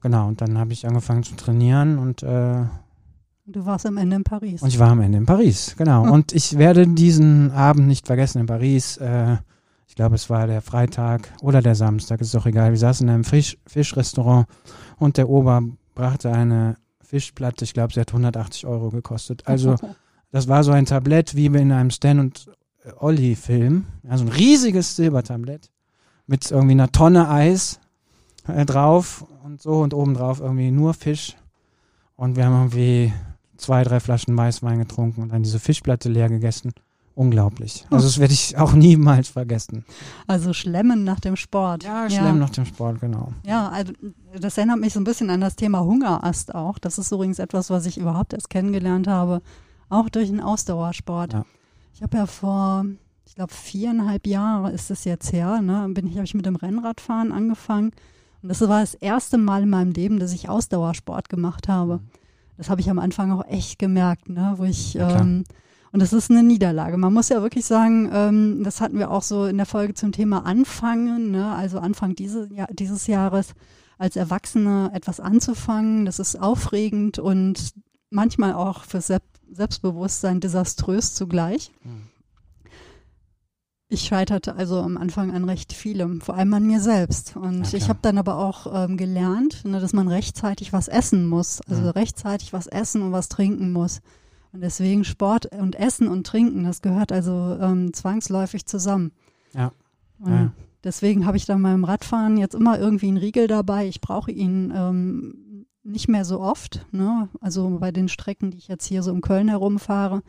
Genau, und dann habe ich angefangen zu trainieren und äh, Du warst am Ende in Paris. Und ich war am Ende in Paris, genau. Hm. Und ich werde diesen Abend nicht vergessen in Paris. Äh, ich glaube, es war der Freitag oder der Samstag, ist doch egal. Wir saßen in einem Fisch, Fischrestaurant und der Ober brachte eine Fischplatte. Ich glaube, sie hat 180 Euro gekostet. Also, das war so ein Tablett wie in einem Stan und Olli-Film. Also ein riesiges Silbertablett mit irgendwie einer Tonne Eis äh, drauf und so und obendrauf irgendwie nur Fisch. Und wir haben irgendwie zwei, drei Flaschen Weißwein getrunken und dann diese Fischplatte leer gegessen. Unglaublich. Also das werde ich auch niemals vergessen. Also Schlemmen nach dem Sport. Ja, Schlemmen ja. nach dem Sport, genau. Ja, also das erinnert mich so ein bisschen an das Thema Hungerast auch. Das ist übrigens etwas, was ich überhaupt erst kennengelernt habe, auch durch den Ausdauersport. Ja. Ich habe ja vor, ich glaube, viereinhalb Jahre ist es jetzt her, ne, bin ich, habe ich mit dem Rennradfahren angefangen. Und das war das erste Mal in meinem Leben, dass ich Ausdauersport gemacht habe. Mhm. Das habe ich am Anfang auch echt gemerkt, ne? wo ich ähm, und das ist eine Niederlage. Man muss ja wirklich sagen, ähm, das hatten wir auch so in der Folge zum Thema Anfangen, ne? also Anfang diese, ja, dieses Jahres als Erwachsene etwas anzufangen. Das ist aufregend und manchmal auch für Selbstbewusstsein desaströs zugleich. Mhm. Ich scheiterte also am Anfang an recht vielem, vor allem an mir selbst. Und ja, ich habe dann aber auch ähm, gelernt, ne, dass man rechtzeitig was essen muss, also ja. rechtzeitig was essen und was trinken muss. Und deswegen Sport und Essen und Trinken, das gehört also ähm, zwangsläufig zusammen. Ja. Und ja. deswegen habe ich dann beim Radfahren jetzt immer irgendwie einen Riegel dabei. Ich brauche ihn ähm, nicht mehr so oft. Ne? Also bei den Strecken, die ich jetzt hier so in Köln herumfahre,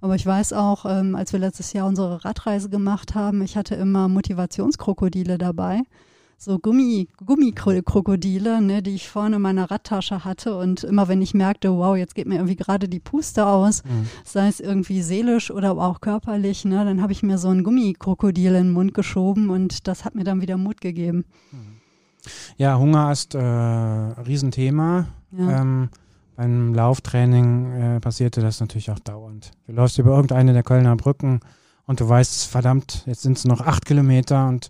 aber ich weiß auch, ähm, als wir letztes Jahr unsere Radreise gemacht haben, ich hatte immer Motivationskrokodile dabei. So Gummi, Gummikrokodile, ne, die ich vorne in meiner Radtasche hatte. Und immer wenn ich merkte, wow, jetzt geht mir irgendwie gerade die Puste aus, mhm. sei es irgendwie seelisch oder auch körperlich, ne, dann habe ich mir so ein Gummikrokodil in den Mund geschoben und das hat mir dann wieder Mut gegeben. Mhm. Ja, Hunger ist äh, Riesenthema. Ja. Ähm, beim Lauftraining äh, passierte das natürlich auch dauernd. Du läufst über irgendeine der Kölner Brücken und du weißt, verdammt, jetzt sind es noch acht Kilometer und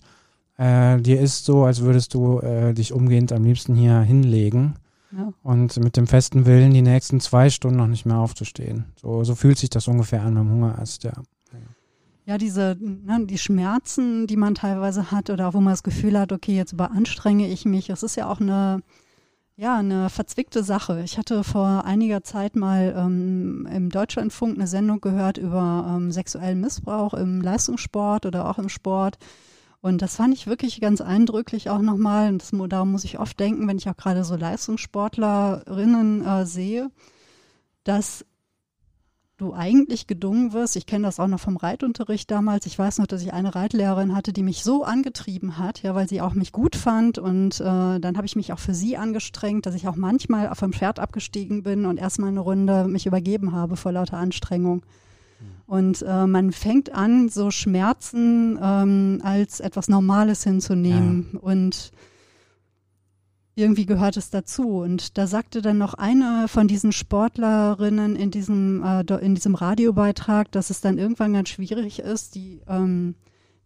Äh, dir ist so, als würdest du äh, dich umgehend am liebsten hier hinlegen Ja. und mit dem festen Willen, die nächsten zwei Stunden noch nicht mehr aufzustehen. So, so fühlt sich das ungefähr an beim Hungerast, ja. Ja, diese, ne, die Schmerzen, die man teilweise hat oder wo man das Gefühl hat, okay, jetzt überanstrenge ich mich. Es ist ja auch eine, ja, eine verzwickte Sache. Ich hatte vor einiger Zeit mal ähm, im Deutschlandfunk eine Sendung gehört über ähm, sexuellen Missbrauch im Leistungssport oder auch im Sport. Und das fand ich wirklich ganz eindrücklich auch nochmal. Und das, daran muss ich oft denken, wenn ich auch gerade so Leistungssportlerinnen äh, sehe, dass du eigentlich gedungen wirst. Ich kenne das auch noch vom Reitunterricht damals. Ich weiß noch, dass ich eine Reitlehrerin hatte, die mich so angetrieben hat, ja, weil sie auch mich gut fand. Und äh, dann habe ich mich auch für sie angestrengt, dass ich auch manchmal vom Pferd abgestiegen bin und erstmal eine Runde mich übergeben habe vor lauter Anstrengung. Und äh, man fängt an, so Schmerzen ähm, als etwas Normales hinzunehmen. Und irgendwie gehört es dazu. Und da sagte dann noch eine von diesen Sportlerinnen in diesem, äh, in diesem Radiobeitrag, dass es dann irgendwann ganz schwierig ist, die, ähm,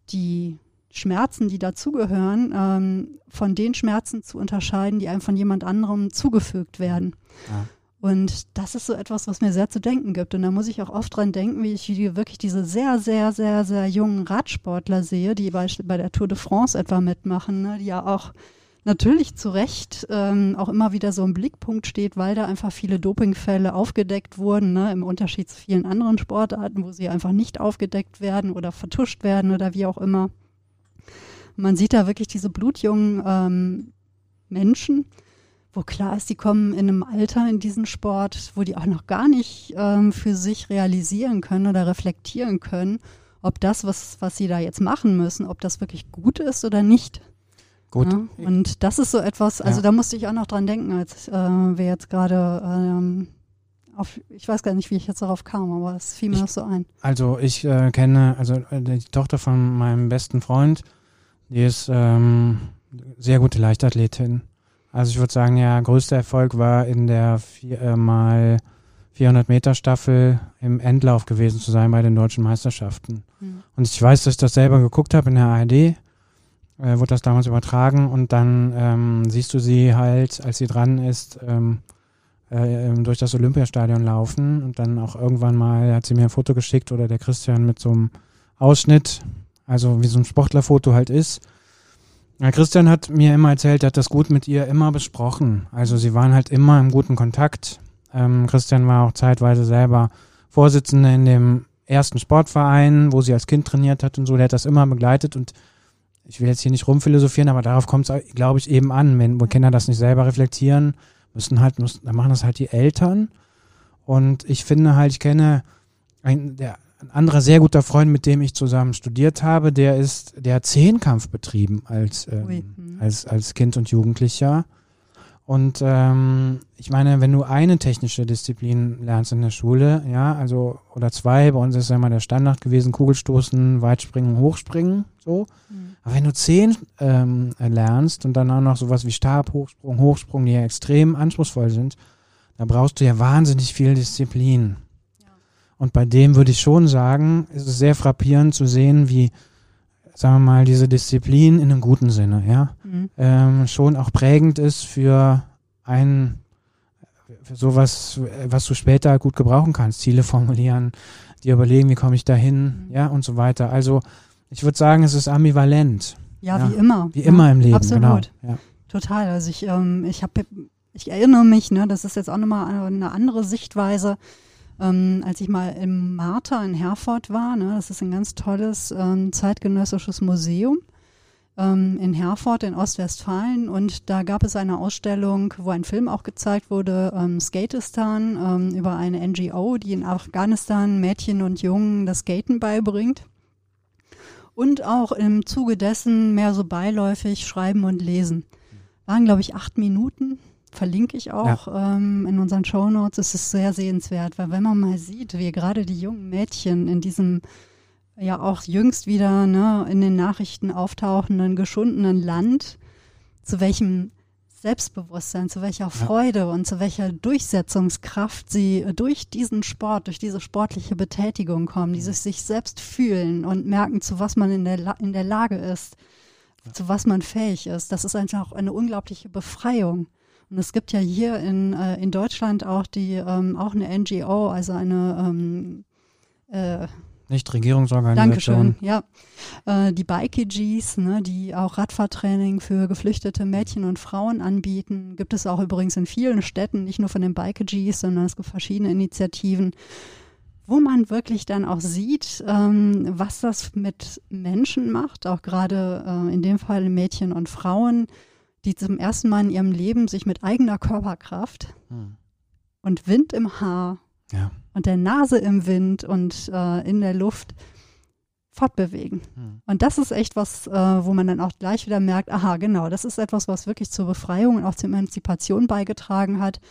die Schmerzen, die dazugehören, ähm, von den Schmerzen zu unterscheiden, die einem von jemand anderem zugefügt werden. Ja. Und das ist so etwas, was mir sehr zu denken gibt. Und da muss ich auch oft dran denken, wie ich wirklich diese sehr, sehr, sehr, sehr jungen Radsportler sehe, die bei, bei der Tour de France etwa mitmachen, ne, die ja auch natürlich zu Recht ähm, auch immer wieder so im Blickpunkt steht, weil da einfach viele Dopingfälle aufgedeckt wurden, ne, im Unterschied zu vielen anderen Sportarten, wo sie einfach nicht aufgedeckt werden oder vertuscht werden oder wie auch immer. Man sieht da wirklich diese blutjungen ähm, Menschen, wo klar ist, die kommen in einem Alter in diesen Sport, wo die auch noch gar nicht ähm, für sich realisieren können oder reflektieren können, ob das, was, was sie da jetzt machen müssen, ob das wirklich gut ist oder nicht. Gut. Ja? Und das ist so etwas, also Ja. da musste ich auch noch dran denken, als äh, wir jetzt gerade ähm, auf, ich weiß gar nicht, wie ich jetzt darauf kam, aber es fiel mir Ich- noch so ein. Also ich äh, kenne, also äh, die Tochter von meinem besten Freund, die ist ähm, sehr gute Leichtathletin. Also ich würde sagen, der größte Erfolg war in der vier, äh, mal 400 Meter Staffel im Endlauf gewesen zu sein bei den deutschen Meisterschaften. Mhm. Und ich weiß, dass ich das selber geguckt habe in der ARD, äh, wurde das damals übertragen und dann ähm, siehst du sie halt, als sie dran ist, ähm, äh, ähm, durch das Olympiastadion laufen und dann auch irgendwann mal hat sie mir ein Foto geschickt oder der Christian mit so einem Ausschnitt, also wie so ein Sportlerfoto halt ist. Christian hat mir immer erzählt, er hat das gut mit ihr immer besprochen. Also sie waren halt immer im guten Kontakt. Ähm, Christian war auch zeitweise selber Vorsitzender in dem ersten Sportverein, wo sie als Kind trainiert hat und so. Der hat das immer begleitet und ich will jetzt hier nicht rumphilosophieren, aber darauf kommt es, glaube ich, eben an. Wenn Kinder das nicht selber reflektieren, müssen halt, müssen, dann machen das halt die Eltern. Und ich finde halt, ich kenne ein, der, ein anderer sehr guter Freund, mit dem ich zusammen studiert habe, der ist, der hat Zehnkampf betrieben als, ähm, hm. als, als Kind und Jugendlicher. Und ähm, ich meine, wenn du eine technische Disziplin lernst in der Schule, ja, also oder zwei, bei uns ist ja immer der Standard gewesen, Kugelstoßen, Weitspringen, Hochspringen, so. Mhm. Aber wenn du zehn ähm, lernst und dann auch noch sowas wie Stab, Hochsprung, Hochsprung, die ja extrem anspruchsvoll sind, da brauchst du ja wahnsinnig viel Disziplin. Und bei dem würde ich schon sagen, ist es sehr frappierend zu sehen, wie, sagen wir mal, diese Disziplin in einem guten Sinne, ja, Mhm. ähm, schon auch prägend ist für ein, für sowas, was du später gut gebrauchen kannst. Ziele formulieren, dir überlegen, wie komme ich dahin, Mhm. ja, und so weiter. Also, ich würde sagen, es ist ambivalent. Ja, Ja, wie immer. Wie ja, immer im Leben, Absolut. genau. Ja. Total. Also ich, ähm, ich habe, ich erinnere mich, ne, das ist jetzt auch nochmal eine andere Sichtweise, ähm, als ich mal im Martha in Herford war. Ne, das ist ein ganz tolles ähm, zeitgenössisches Museum ähm, in Herford in Ostwestfalen und da gab es eine Ausstellung, wo ein Film auch gezeigt wurde, ähm, Skatistan, ähm, über eine NGO, die in Afghanistan Mädchen und Jungen das Skaten beibringt. Und auch im Zuge dessen mehr so beiläufig schreiben und lesen. Waren, glaube ich, acht Minuten. Verlinke ich auch ähm, in unseren Shownotes. Es ist sehr sehenswert, weil wenn man mal sieht, wie gerade die jungen Mädchen in diesem ja auch jüngst wieder ne, in den Nachrichten auftauchenden, geschundenen Land, zu welchem Selbstbewusstsein, zu welcher Freude und zu welcher Durchsetzungskraft sie durch diesen Sport, durch diese sportliche Betätigung kommen, dieses sich selbst fühlen und merken, zu was man in der, La in der Lage ist. zu was man fähig ist. Das ist einfach eine unglaubliche Befreiung. Und es gibt ja hier in, äh, in Deutschland auch die, ähm, auch eine NGO, also eine ähm, äh, Nichtregierungsorganisation. Dankeschön, ja. Äh, die Bikeagees, ne, die auch Radfahrtraining für geflüchtete Mädchen und Frauen anbieten. Gibt es auch übrigens in vielen Städten, nicht nur von den Bikeagees, sondern es gibt verschiedene Initiativen, wo man wirklich dann auch sieht, ähm, was das mit Menschen macht, auch gerade äh, in dem Fall Mädchen und Frauen, die zum ersten Mal in ihrem Leben sich mit eigener Körperkraft hm. und Wind im Haar ja. und der Nase im Wind und äh, in der Luft fortbewegen. Hm. Und das ist echt was, äh, wo man dann auch gleich wieder merkt, aha, genau, das ist etwas, was wirklich zur Befreiung und auch zur Emanzipation beigetragen hat.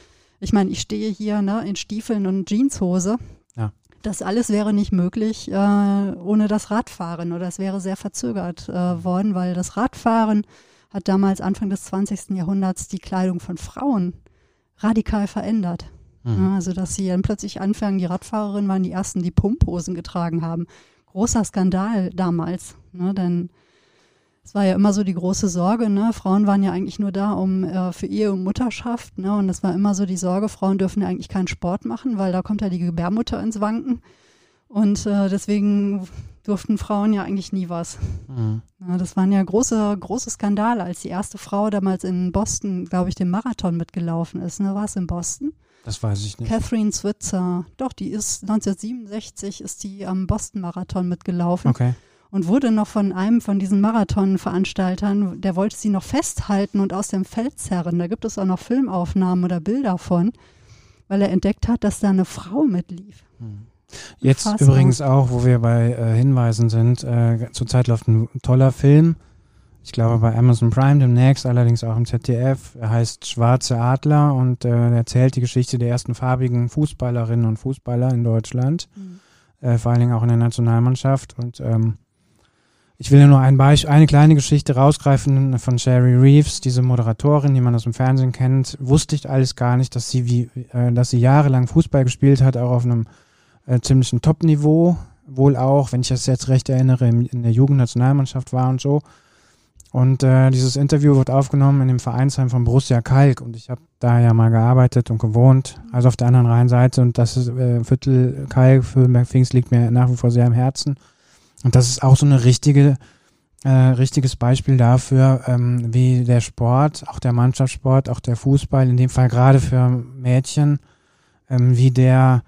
Ich meine, ich stehe hier ne, in Stiefeln und Jeanshose. Ja. Das alles wäre nicht möglich äh, ohne das Radfahren oder es wäre sehr verzögert äh, worden, weil das Radfahren hat damals Anfang des 20. Jahrhunderts die Kleidung von Frauen radikal verändert. Mhm. also, dass sie dann plötzlich anfangen, die Radfahrerinnen waren die ersten, die Pumphosen getragen haben. Großer Skandal damals, ne, denn es war ja immer so die große Sorge, ne? Frauen waren ja eigentlich nur da, um äh, für Ehe und Mutterschaft, ne? Und es war immer so die Sorge, Frauen dürfen ja eigentlich keinen Sport machen, weil da kommt ja die Gebärmutter ins Wanken. Und äh, deswegen durften Frauen ja eigentlich nie was. Mhm. Ja, das waren ja große, große Skandale, als die erste Frau damals in Boston, glaube ich, den Marathon mitgelaufen ist. Ne? War es in Boston? Das weiß ich nicht. Catherine Switzer. Doch, die ist 1967 ist die am Boston-Marathon mitgelaufen. Okay. Und wurde noch von einem von diesen Marathon-Veranstaltern, der wollte sie noch festhalten und aus dem Feld zerren. Da gibt es auch noch Filmaufnahmen oder Bilder von, weil er entdeckt hat, dass da eine Frau mitlief. Hm. Jetzt Fassung. übrigens auch, wo wir bei äh, Hinweisen sind, äh, zurzeit läuft ein toller Film ich glaube bei Amazon Prime demnächst, allerdings auch im ZDF. Er heißt Schwarze Adler und äh, erzählt die Geschichte der ersten farbigen Fußballerinnen und Fußballer in Deutschland, mhm. äh, vor allen Dingen auch in der Nationalmannschaft. Und ähm, ich will nur ein Beispiel, eine kleine Geschichte rausgreifen von Sherry Reeves, diese Moderatorin, die man aus dem Fernsehen kennt. Wusste ich alles gar nicht, dass sie wie, äh, dass sie jahrelang Fußball gespielt hat, auch auf einem äh, ziemlichen Top-Niveau. Wohl auch, wenn ich das jetzt recht erinnere, in der Jugendnationalmannschaft war und so. Und äh, dieses Interview wird aufgenommen in dem Vereinsheim von Borussia Kalk. Und ich habe da ja mal gearbeitet und gewohnt, also auf der anderen Rheinseite. Und das ist äh, Viertel Kalk, Füllenberg-Pfingst liegt mir nach wie vor sehr am Herzen. Und das ist auch so eine richtige, äh, richtiges Beispiel dafür, ähm, wie der Sport, auch der Mannschaftssport, auch der Fußball, in dem Fall gerade für Mädchen, ähm, wie der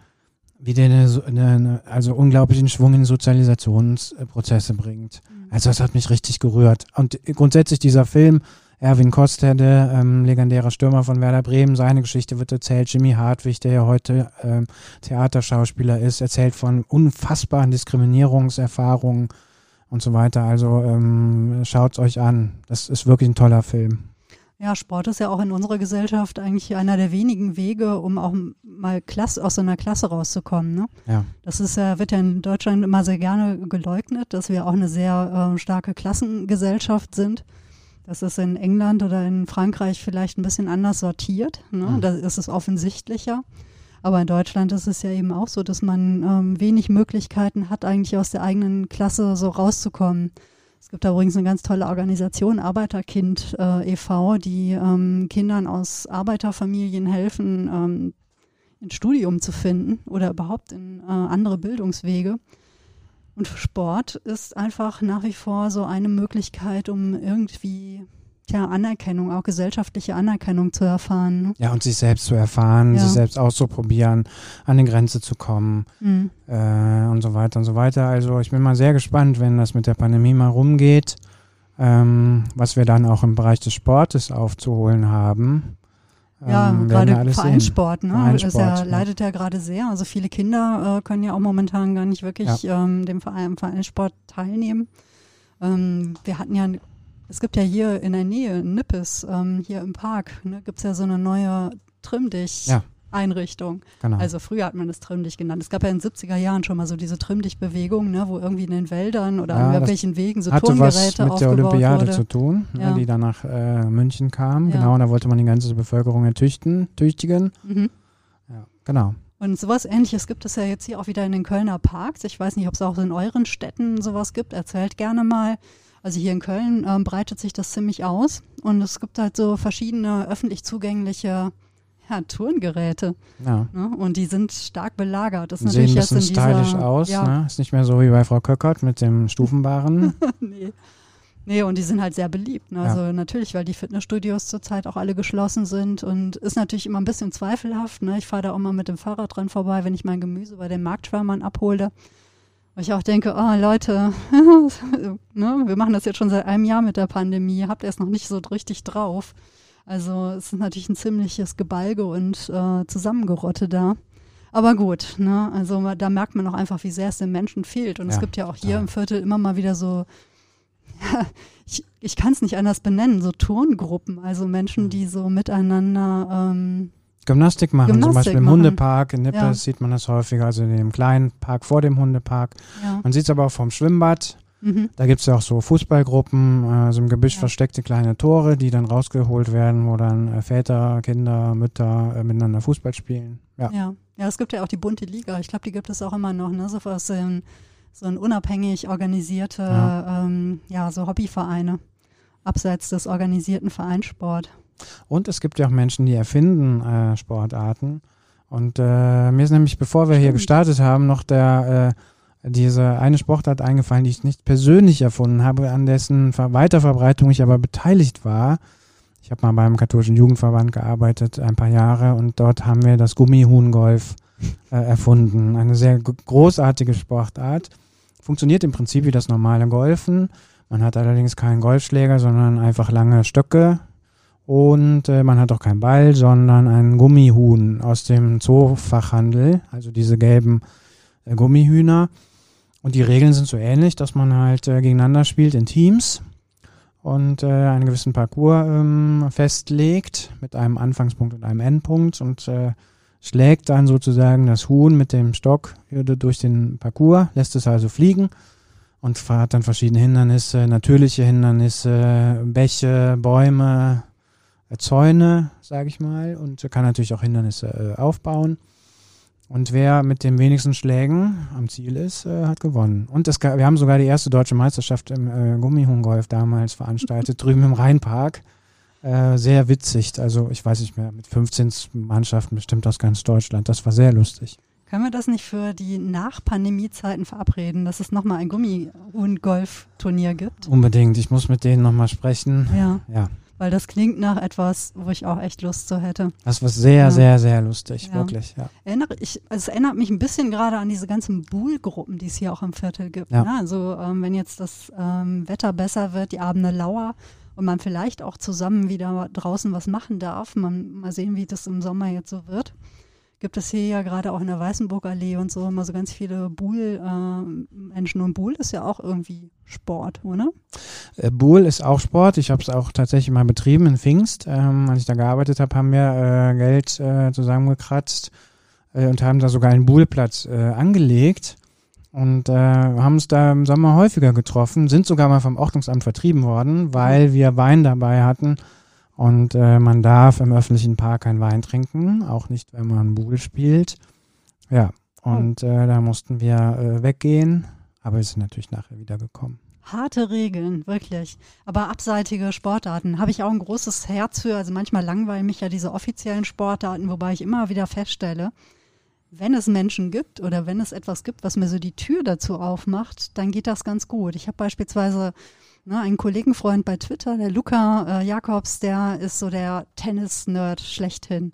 wie der eine, eine, also unglaublichen Schwung in Sozialisationsprozesse bringt. Mhm. Also das hat mich richtig gerührt. Und grundsätzlich dieser Film, Erwin Kostede, ähm, legendärer Stürmer von Werder Bremen, seine Geschichte wird erzählt. Jimmy Hartwig, der ja heute ähm, Theaterschauspieler ist, erzählt von unfassbaren Diskriminierungserfahrungen und so weiter. Also ähm, schaut euch an. Das ist wirklich ein toller Film. Ja, Sport ist ja auch in unserer Gesellschaft eigentlich einer der wenigen Wege, um auch mal Klasse, aus so einer Klasse rauszukommen. Ne? Ja. Das ist ja, wird ja in Deutschland immer sehr gerne geleugnet, dass wir auch eine sehr äh, starke Klassengesellschaft sind. Das ist in England oder in Frankreich vielleicht ein bisschen anders sortiert. Ne? Mhm. Da ist es offensichtlicher. Aber in Deutschland ist es ja eben auch so, dass man ähm, wenig Möglichkeiten hat, eigentlich aus der eigenen Klasse so rauszukommen. Es gibt da übrigens eine ganz tolle Organisation, Arbeiterkind äh, e.V., die ähm, Kindern aus Arbeiterfamilien helfen, ähm, ein Studium zu finden oder überhaupt in äh, andere Bildungswege. Und Sport ist einfach nach wie vor so eine Möglichkeit, um irgendwie ja, Anerkennung, auch gesellschaftliche Anerkennung zu erfahren. Ne? Ja, und sich selbst zu erfahren, ja. sich selbst auszuprobieren, an die Grenze zu kommen mhm. äh, und so weiter und so weiter. Also ich bin mal sehr gespannt, wenn das mit der Pandemie mal rumgeht, ähm, was wir dann auch im Bereich des Sportes aufzuholen haben. Ja, ähm, gerade Vereinssport, ne? Vereinssport, ja, ja. leidet ja gerade sehr. Also viele Kinder äh, können ja auch momentan gar nicht wirklich ja. ähm, dem Verein, Vereinssport teilnehmen. Ähm, wir hatten ja es gibt ja hier in der Nähe, in Nippes, ähm, hier im Park, ne, gibt es ja so eine neue Trimmdich. Ja. Genau. Also früher hat man das Trimmdich genannt. Es gab ja in den 70er Jahren schon mal so diese Trimmdich-Bewegung, ne, wo irgendwie in den Wäldern oder ja, an irgendwelchen Wegen so hatte Turngeräte was mit der Olympiade wurde. zu tun, ne, ja. die dann nach äh, München kam. Genau, und da wollte man die ganze Bevölkerung ertüchten, tüchtigen. Mhm. Ja, genau. Und sowas ähnliches gibt es ja jetzt hier auch wieder in den Kölner Parks. Ich weiß nicht, ob es auch in euren Städten sowas gibt. Erzählt gerne mal. Also hier in Köln ähm, breitet sich das ziemlich aus und es gibt halt so verschiedene öffentlich zugängliche ja, Turngeräte. Ja. Ne? Und die sind stark belagert. Das ist Sehen ein natürlich jetzt in bisschen stylisch aus, ja, ne? Ist nicht mehr so wie bei Frau Köckert mit dem Stufenbaren. nee. Nee, und die sind halt sehr beliebt. Ne? Also natürlich, weil die Fitnessstudios zurzeit auch alle geschlossen sind und ist natürlich immer ein bisschen zweifelhaft. Ne? Ich fahre da auch mal mit dem Fahrrad dran vorbei, wenn ich mein Gemüse bei den Marktschwärmern abhole. Weil ich auch denke, oh Leute, ne? wir machen das jetzt schon seit einem Jahr mit der Pandemie, habt ihr es noch nicht so richtig drauf. Also es ist natürlich ein ziemliches Gebalge und äh, Zusammengerotte da. Aber gut, ne? also da merkt man auch einfach, wie sehr es den Menschen fehlt. Und es Ja, gibt ja auch hier total. im Viertel immer mal wieder so, ich, ich kann es nicht anders benennen, so Turngruppen, also Menschen, die so miteinander, ähm, Gymnastik machen, zum Gymnastik Beispiel im machen. Hundepark. In Nippes Ja. sieht man das häufiger, also in dem kleinen Park vor dem Hundepark. ja. Man sieht es aber auch vom Schwimmbad. Mhm. Da gibt es ja auch so Fußballgruppen, äh, so im Gebüsch Ja. versteckte kleine Tore, die dann rausgeholt werden, wo dann äh, Väter, Kinder, Mütter äh, miteinander Fußball spielen. Ja. Ja. ja, es gibt ja auch die bunte Liga. Ich glaube, die gibt es auch immer noch, ne? So was ähm, so ein unabhängig organisierte, Ja. ähm, ja, so Hobbyvereine, abseits des organisierten Vereinssport. Und es gibt ja auch Menschen, die erfinden äh, Sportarten. Und äh, mir ist nämlich, bevor wir hier gestartet haben, noch der äh, diese eine Sportart eingefallen, die ich nicht persönlich erfunden habe, an dessen Ver Weiterverbreitung ich aber beteiligt war. Ich habe mal beim katholischen Jugendverband gearbeitet, ein paar Jahre, und dort haben wir das Gummihuhn-Golf äh, erfunden. Eine sehr großartige Sportart. Funktioniert im Prinzip wie das normale Golfen. Man hat allerdings keinen Golfschläger, sondern einfach lange Stöcke. Und äh, man hat auch keinen Ball, sondern einen Gummihuhn aus dem Zoofachhandel, also diese gelben äh, Gummihühner. Und die Regeln sind so ähnlich, dass man halt äh, gegeneinander spielt in Teams und äh, einen gewissen Parcours ähm, festlegt mit einem Anfangspunkt und einem Endpunkt und äh, schlägt dann sozusagen das Huhn mit dem Stock durch den Parcours, lässt es also fliegen und hat dann verschiedene Hindernisse, natürliche Hindernisse, Bäche, Bäume, äh, Zäune, sage ich mal, und kann natürlich auch Hindernisse äh, aufbauen. Und wer mit den wenigsten Schlägen am Ziel ist, äh, hat gewonnen. Und es, wir haben sogar die erste deutsche Meisterschaft im äh, Gummihuhn-Golf damals veranstaltet, drüben im Rheinpark. Äh, sehr witzig. Also ich weiß nicht mehr, mit 15 Mannschaften bestimmt aus ganz Deutschland. Das war sehr lustig. Können wir das nicht für die Nach-Pandemie-Zeiten verabreden, dass es nochmal ein Gummi-Golf-Turnier gibt? Unbedingt. Ich muss mit denen nochmal sprechen. Ja, Ja, weil das klingt nach etwas, wo ich auch echt Lust zu hätte. das war sehr, Ja. sehr, sehr lustig. Ja. Wirklich, ja. Erinnere ich, also es erinnert mich ein bisschen gerade an diese ganzen Buhl-Gruppen, die es hier auch im Viertel gibt. Ja. Ne? Also ähm, wenn jetzt das ähm, Wetter besser wird, die Abende lauer und man vielleicht auch zusammen wieder draußen was machen darf, man mal sehen, wie das im Sommer jetzt so wird. Gibt es hier ja gerade auch in der Weißenburgallee und so immer so ganz viele Buhl-Menschen. und Buhl ist ja auch irgendwie Sport, oder? Äh, Buhl ist auch Sport. Ich habe es auch tatsächlich mal betrieben in Pfingst. Ähm, als ich da gearbeitet habe, haben wir äh, Geld äh, zusammengekratzt äh, und haben da sogar einen Buhlplatz äh, angelegt und äh, haben uns da im Sommer häufiger getroffen, sind sogar mal vom Ordnungsamt vertrieben worden, weil wir Wein dabei hatten. Und äh, man darf im öffentlichen Park kein Wein trinken, auch nicht, wenn man Buhl spielt. Ja, und äh, da mussten wir äh, weggehen, aber wir sind natürlich nachher wiedergekommen. Harte Regeln, wirklich. Aber abseitige Sportarten habe ich auch ein großes Herz für. Also manchmal langweilen mich ja diese offiziellen Sportarten, wobei ich immer wieder feststelle, wenn es Menschen gibt oder wenn es etwas gibt, was mir so die Tür dazu aufmacht, dann geht das ganz gut. Ich habe beispielsweise ne, einen Kollegenfreund bei Twitter, der Luca äh, Jakobs, der ist so der Tennis-Nerd schlechthin.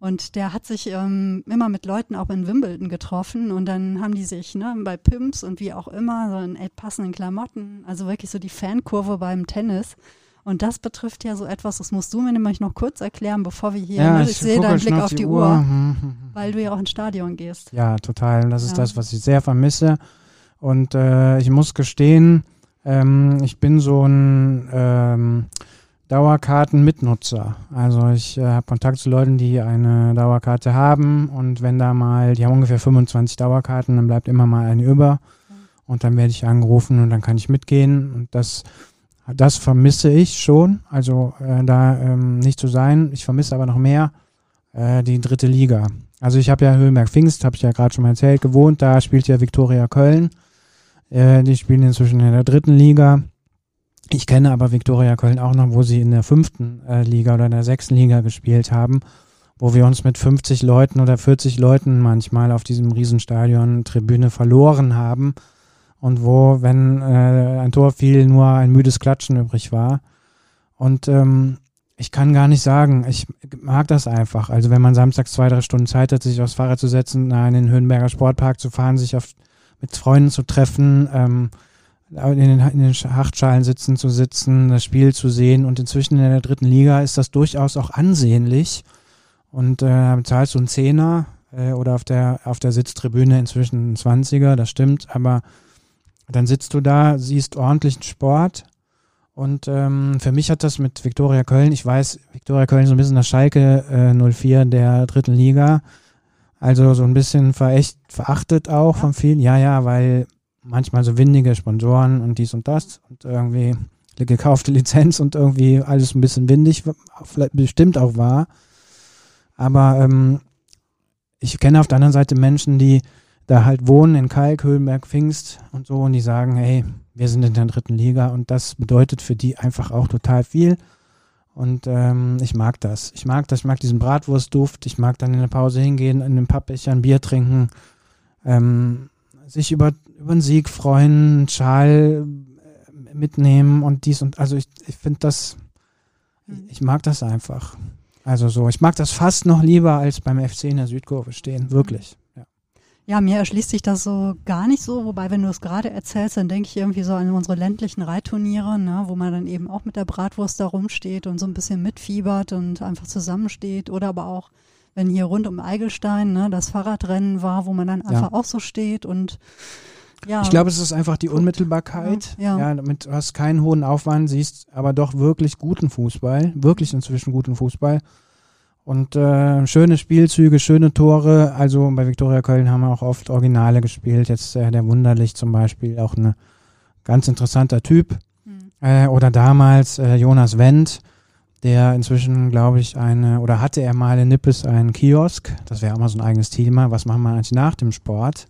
Und der hat sich ähm, immer mit Leuten auch in Wimbledon getroffen und dann haben die sich ne, bei Pimps und wie auch immer so in passenden Klamotten, also wirklich so die Fankurve beim Tennis. Und das betrifft ja so etwas, das musst du mir nämlich noch kurz erklären, bevor wir hier, ne, ich, sehe gucke deinen Blick auf die Uhr, Hm, hm, hm. weil du ja auch ins Stadion gehst. Ja, total. Und das ist Ja. das, was ich sehr vermisse. Und äh, ich muss gestehen, ähm, ich bin so ein ähm, Dauerkartenmitnutzer. Also ich äh, habe Kontakt zu Leuten, die eine Dauerkarte haben und wenn da mal, die haben ungefähr 25 Dauerkarten, dann bleibt immer mal eine über und dann werde ich angerufen und dann kann ich mitgehen und das das vermisse ich schon, also äh, da ähm, nicht zu sein. Ich vermisse aber noch mehr äh, die dritte Liga. Also ich habe ja Höhenberg-Pfingst, habe ich ja gerade schon mal erzählt, gewohnt. Da spielt ja Viktoria Köln. Äh, die spielen inzwischen in der dritten Liga. Ich kenne aber Viktoria Köln auch noch, wo sie in der fünften äh, Liga oder in der sechsten Liga gespielt haben, wo wir uns mit 50 Leuten oder 40 Leuten manchmal auf diesem Riesenstadion Tribüne verloren haben und wo, wenn äh, ein Tor fiel, nur ein müdes Klatschen übrig war. Und ähm, ich kann gar nicht sagen, ich mag das einfach. Also wenn man samstags zwei, drei Stunden Zeit hat, sich aufs Fahrrad zu setzen, in den Höhenberger Sportpark zu fahren, sich auf, mit Freunden zu treffen, ähm, in den, in den Hachtschalen sitzen zu sitzen, das Spiel zu sehen. Und inzwischen in der dritten Liga ist das durchaus auch ansehnlich. Und äh, bezahlst du einen Zehner äh, oder auf der auf der Sitztribüne inzwischen ein Zwanziger, das stimmt, aber dann sitzt du da, siehst ordentlichen Sport. Und ähm, für mich hat das mit Viktoria Köln, ich weiß, Viktoria Köln ist so ein bisschen das Schalke äh, 04 der dritten Liga, also so ein bisschen verächt, verachtet auch von vielen, ja, ja, weil manchmal so windige Sponsoren und dies und das und irgendwie eine gekaufte Lizenz und irgendwie alles ein bisschen windig, vielleicht bestimmt auch war. Aber ähm, ich kenne auf der anderen Seite Menschen, die da halt wohnen in Kalk, Höhenberg, Pfingst und so und die sagen, hey, wir sind in der dritten Liga und das bedeutet für die einfach auch total viel. Und ähm, ich mag das. Ich mag das, ich mag diesen Bratwurstduft, ich mag dann in der Pause hingehen, in den Pappbecher ein Bier trinken. Ähm, sich über, über einen Sieg freuen, einen Schal äh, mitnehmen und dies und also ich, ich finde das, mhm. ich mag das einfach. Also so, ich mag das fast noch lieber als beim FC in der Südkurve stehen, wirklich. Ja. Mir erschließt sich das so gar nicht so, wobei, wenn du es gerade erzählst, dann denke ich irgendwie so an unsere ländlichen Reitturniere, ne, wo man dann eben auch mit der Bratwurst da rumsteht und so ein bisschen mitfiebert und einfach zusammensteht oder aber auch wenn hier rund um Eigelstein ne, das Fahrradrennen war, wo man dann einfach ja. auch so steht und ja. Ich glaube, es ist einfach die Unmittelbarkeit. Ja, ja. ja, damit du hast keinen hohen Aufwand, siehst aber doch wirklich guten Fußball, wirklich inzwischen guten Fußball. Und äh, schöne Spielzüge, schöne Tore. Also bei Viktoria Köln haben wir auch oft Originale gespielt. Jetzt äh, der Wunderlich zum Beispiel, auch ein ganz interessanter Typ. Mhm. Äh, oder damals äh, Jonas Wendt, der inzwischen, glaube ich, eine, oder hatte er mal in Nippes einen Kiosk, das wäre auch mal so ein eigenes Thema, was machen wir eigentlich nach dem Sport?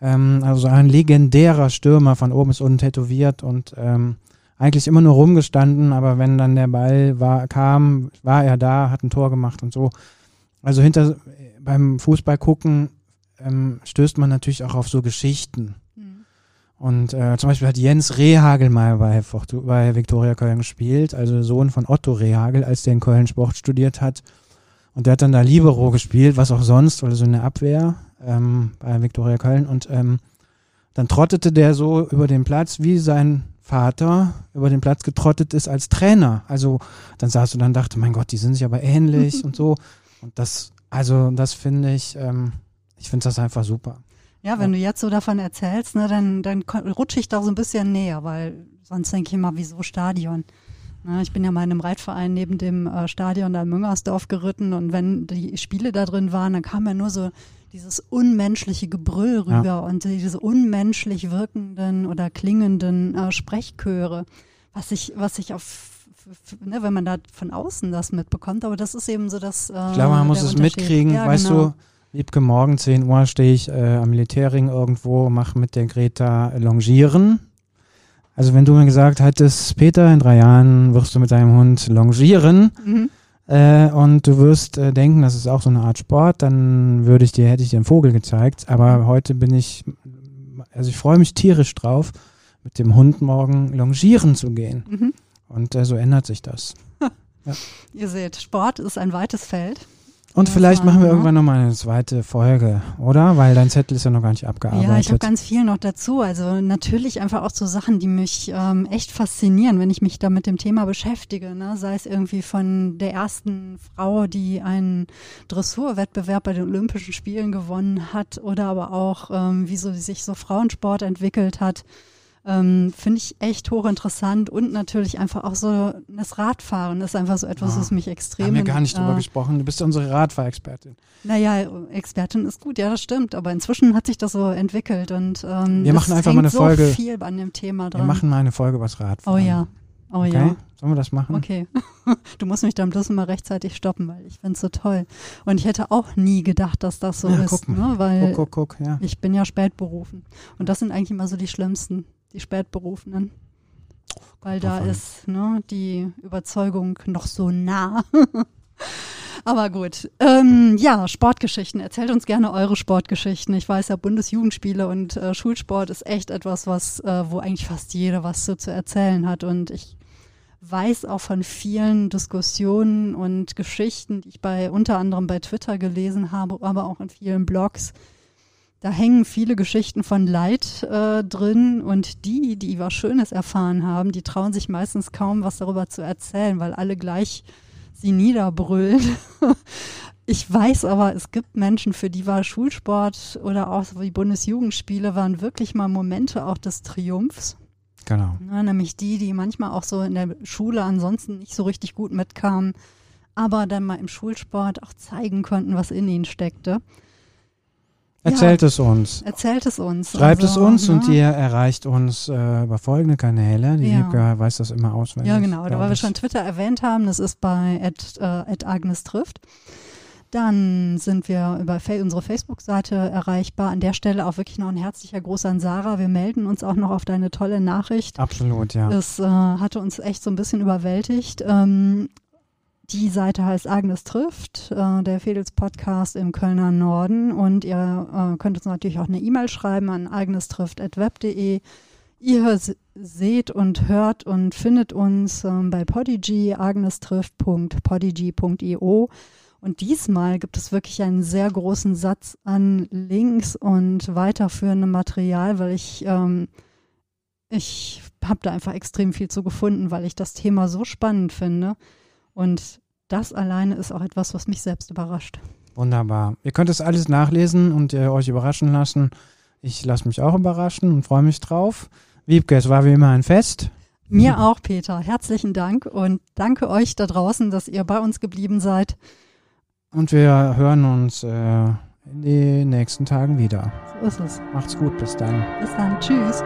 Ähm, also ein legendärer Stürmer, von oben bis unten tätowiert und ähm, eigentlich immer nur rumgestanden, aber wenn dann der Ball war, kam, war er da, hat ein Tor gemacht und so. Also hinter beim Fußball gucken ähm, stößt man natürlich auch auf so Geschichten. Und äh, zum Beispiel hat Jens Rehagel mal bei, bei Viktoria Köln gespielt, also Sohn von Otto Rehagel, als der in Köln Sport studiert hat. Und der hat dann da Libero gespielt, was auch sonst, oder so eine Abwehr ähm, bei Viktoria Köln. Und ähm, dann trottete der so über den Platz, wie sein Vater über den Platz getrottet ist als Trainer. Also dann saß du dann dachte, mein Gott, die sind sich aber ähnlich und so. Und das, also das finde ich, ähm, ich finde das einfach super. Ja, wenn ja. du jetzt so davon erzählst, ne, dann, dann rutsche ich da so ein bisschen näher, weil sonst denke ich immer, wieso Stadion? Ne, ich bin ja mal in einem Reitverein neben dem äh, Stadion da in Müngersdorf geritten und wenn die Spiele da drin waren, dann kam ja nur so dieses unmenschliche Gebrüll rüber ja. und diese unmenschlich wirkenden oder klingenden äh, Sprechchöre, was ich, was ich auf Ne, wenn man da von außen das mitbekommt, aber das ist eben so das. Äh, ich glaube, man muss es mitkriegen, ja, weißt genau. du, Liebke, morgen 10 Uhr stehe ich äh, am Militärring irgendwo, mache mit der Greta Longieren. Also wenn du mir gesagt hättest, Peter, in drei Jahren wirst du mit deinem Hund longieren mhm. Äh, und du wirst äh, denken, das ist auch so eine Art Sport, dann würde ich dir, hätte ich dir einen Vogel gezeigt. Aber heute bin ich, also ich freue mich tierisch drauf, mit dem Hund morgen longieren zu gehen. Mhm. Und äh, so ändert sich das. ja. Ihr seht, Sport ist ein weites Feld. Und vielleicht machen wir irgendwann nochmal eine zweite Folge, oder? Weil dein Zettel ist ja noch gar nicht abgearbeitet. Ja, ich habe ganz viel noch dazu. Also natürlich einfach auch so Sachen, die mich ähm, echt faszinieren, wenn ich mich da mit dem Thema beschäftige. Ne? Sei es irgendwie von der ersten Frau, die einen Dressurwettbewerb bei den Olympischen Spielen gewonnen hat, oder aber auch, ähm, wie so, sich so Frauensport entwickelt hat. Ähm, Finde ich echt hochinteressant und natürlich einfach auch so das Radfahren ist einfach so etwas, was mich extrem. Haben wir gar nicht drüber äh, gesprochen. Du bist ja unsere Radfahrexpertin. Naja, Expertin ist gut, ja, das stimmt. Aber inzwischen hat sich das so entwickelt und ähm, wir machen einfach mal eine Folge. So viel an dem Thema dran. Wir machen mal eine Folge über das Radfahren. Oh ja. Oh okay? ja. Sollen wir das machen? Okay. Du musst mich dann bloß mal rechtzeitig stoppen, weil ich finde es so toll. Und ich hätte auch nie gedacht, dass das so ja, ist. Ne? Weil guck, guck, guck, ja. ich bin ja spätberufen. Und das sind eigentlich immer so die schlimmsten die Spätberufenen. weil da ist ne, die Überzeugung noch so nah. Aber gut. Ähm, ja, Sportgeschichten. Erzählt uns gerne eure Sportgeschichten. Ich weiß ja, Bundesjugendspiele und äh, Schulsport ist echt etwas, was, äh, wo eigentlich fast jeder was so zu erzählen hat. Und ich weiß auch von vielen Diskussionen und Geschichten, die ich bei unter anderem bei Twitter gelesen habe, aber auch in vielen Blogs. Da hängen viele Geschichten von Leid äh, drin und die, die was Schönes erfahren haben, die trauen sich meistens kaum was darüber zu erzählen, weil alle gleich sie niederbrüllen. Ich weiß aber, es gibt Menschen, für die war Schulsport oder auch so wie Bundesjugendspiele waren wirklich mal Momente auch des Triumphs. Genau. Ja, nämlich die, die manchmal auch so in der Schule ansonsten nicht so richtig gut mitkamen, aber dann mal im Schulsport auch zeigen konnten, was in ihnen steckte. Erzählt es uns. Erzählt es uns. Schreibt es Also, uns und ne? ihr erreicht uns äh, über folgende Kanäle. Die Ja. Weiß das immer auswendig. Ja, genau. Da weil wir schon Twitter erwähnt haben, das ist bei at, äh, at Agnes trifft. Dann sind wir über unsere Facebook-Seite erreichbar. An der Stelle auch wirklich noch ein herzlicher Gruß an Sarah. Wir melden uns auch noch auf deine tolle Nachricht. Absolut, ja. Es äh, hatte uns echt so ein bisschen überwältigt. Ähm, die Seite heißt Agnes trifft, äh, der Fedels Podcast im Kölner Norden. Und ihr äh, könnt uns natürlich auch eine E-Mail schreiben an agnestrifft.web.de. Ihr seht und hört und findet uns ähm, bei Podigy, agnestrifft.podigy.io. Und diesmal gibt es wirklich einen sehr großen Satz an Links und weiterführendem Material, weil ich ähm, ich habe da einfach extrem viel zu gefunden, weil ich das Thema so spannend finde. Und das alleine ist auch etwas, was mich selbst überrascht. Wunderbar. Ihr könnt es alles nachlesen und äh, euch überraschen lassen. Ich lasse mich auch überraschen und freue mich drauf. Wiebke, es war wie immer ein Fest. Mir auch, Peter. Herzlichen Dank und danke euch da draußen, dass ihr bei uns geblieben seid. Und wir hören uns äh, in den nächsten Tagen wieder. So ist es. Macht's gut, bis dann. Bis dann. Tschüss.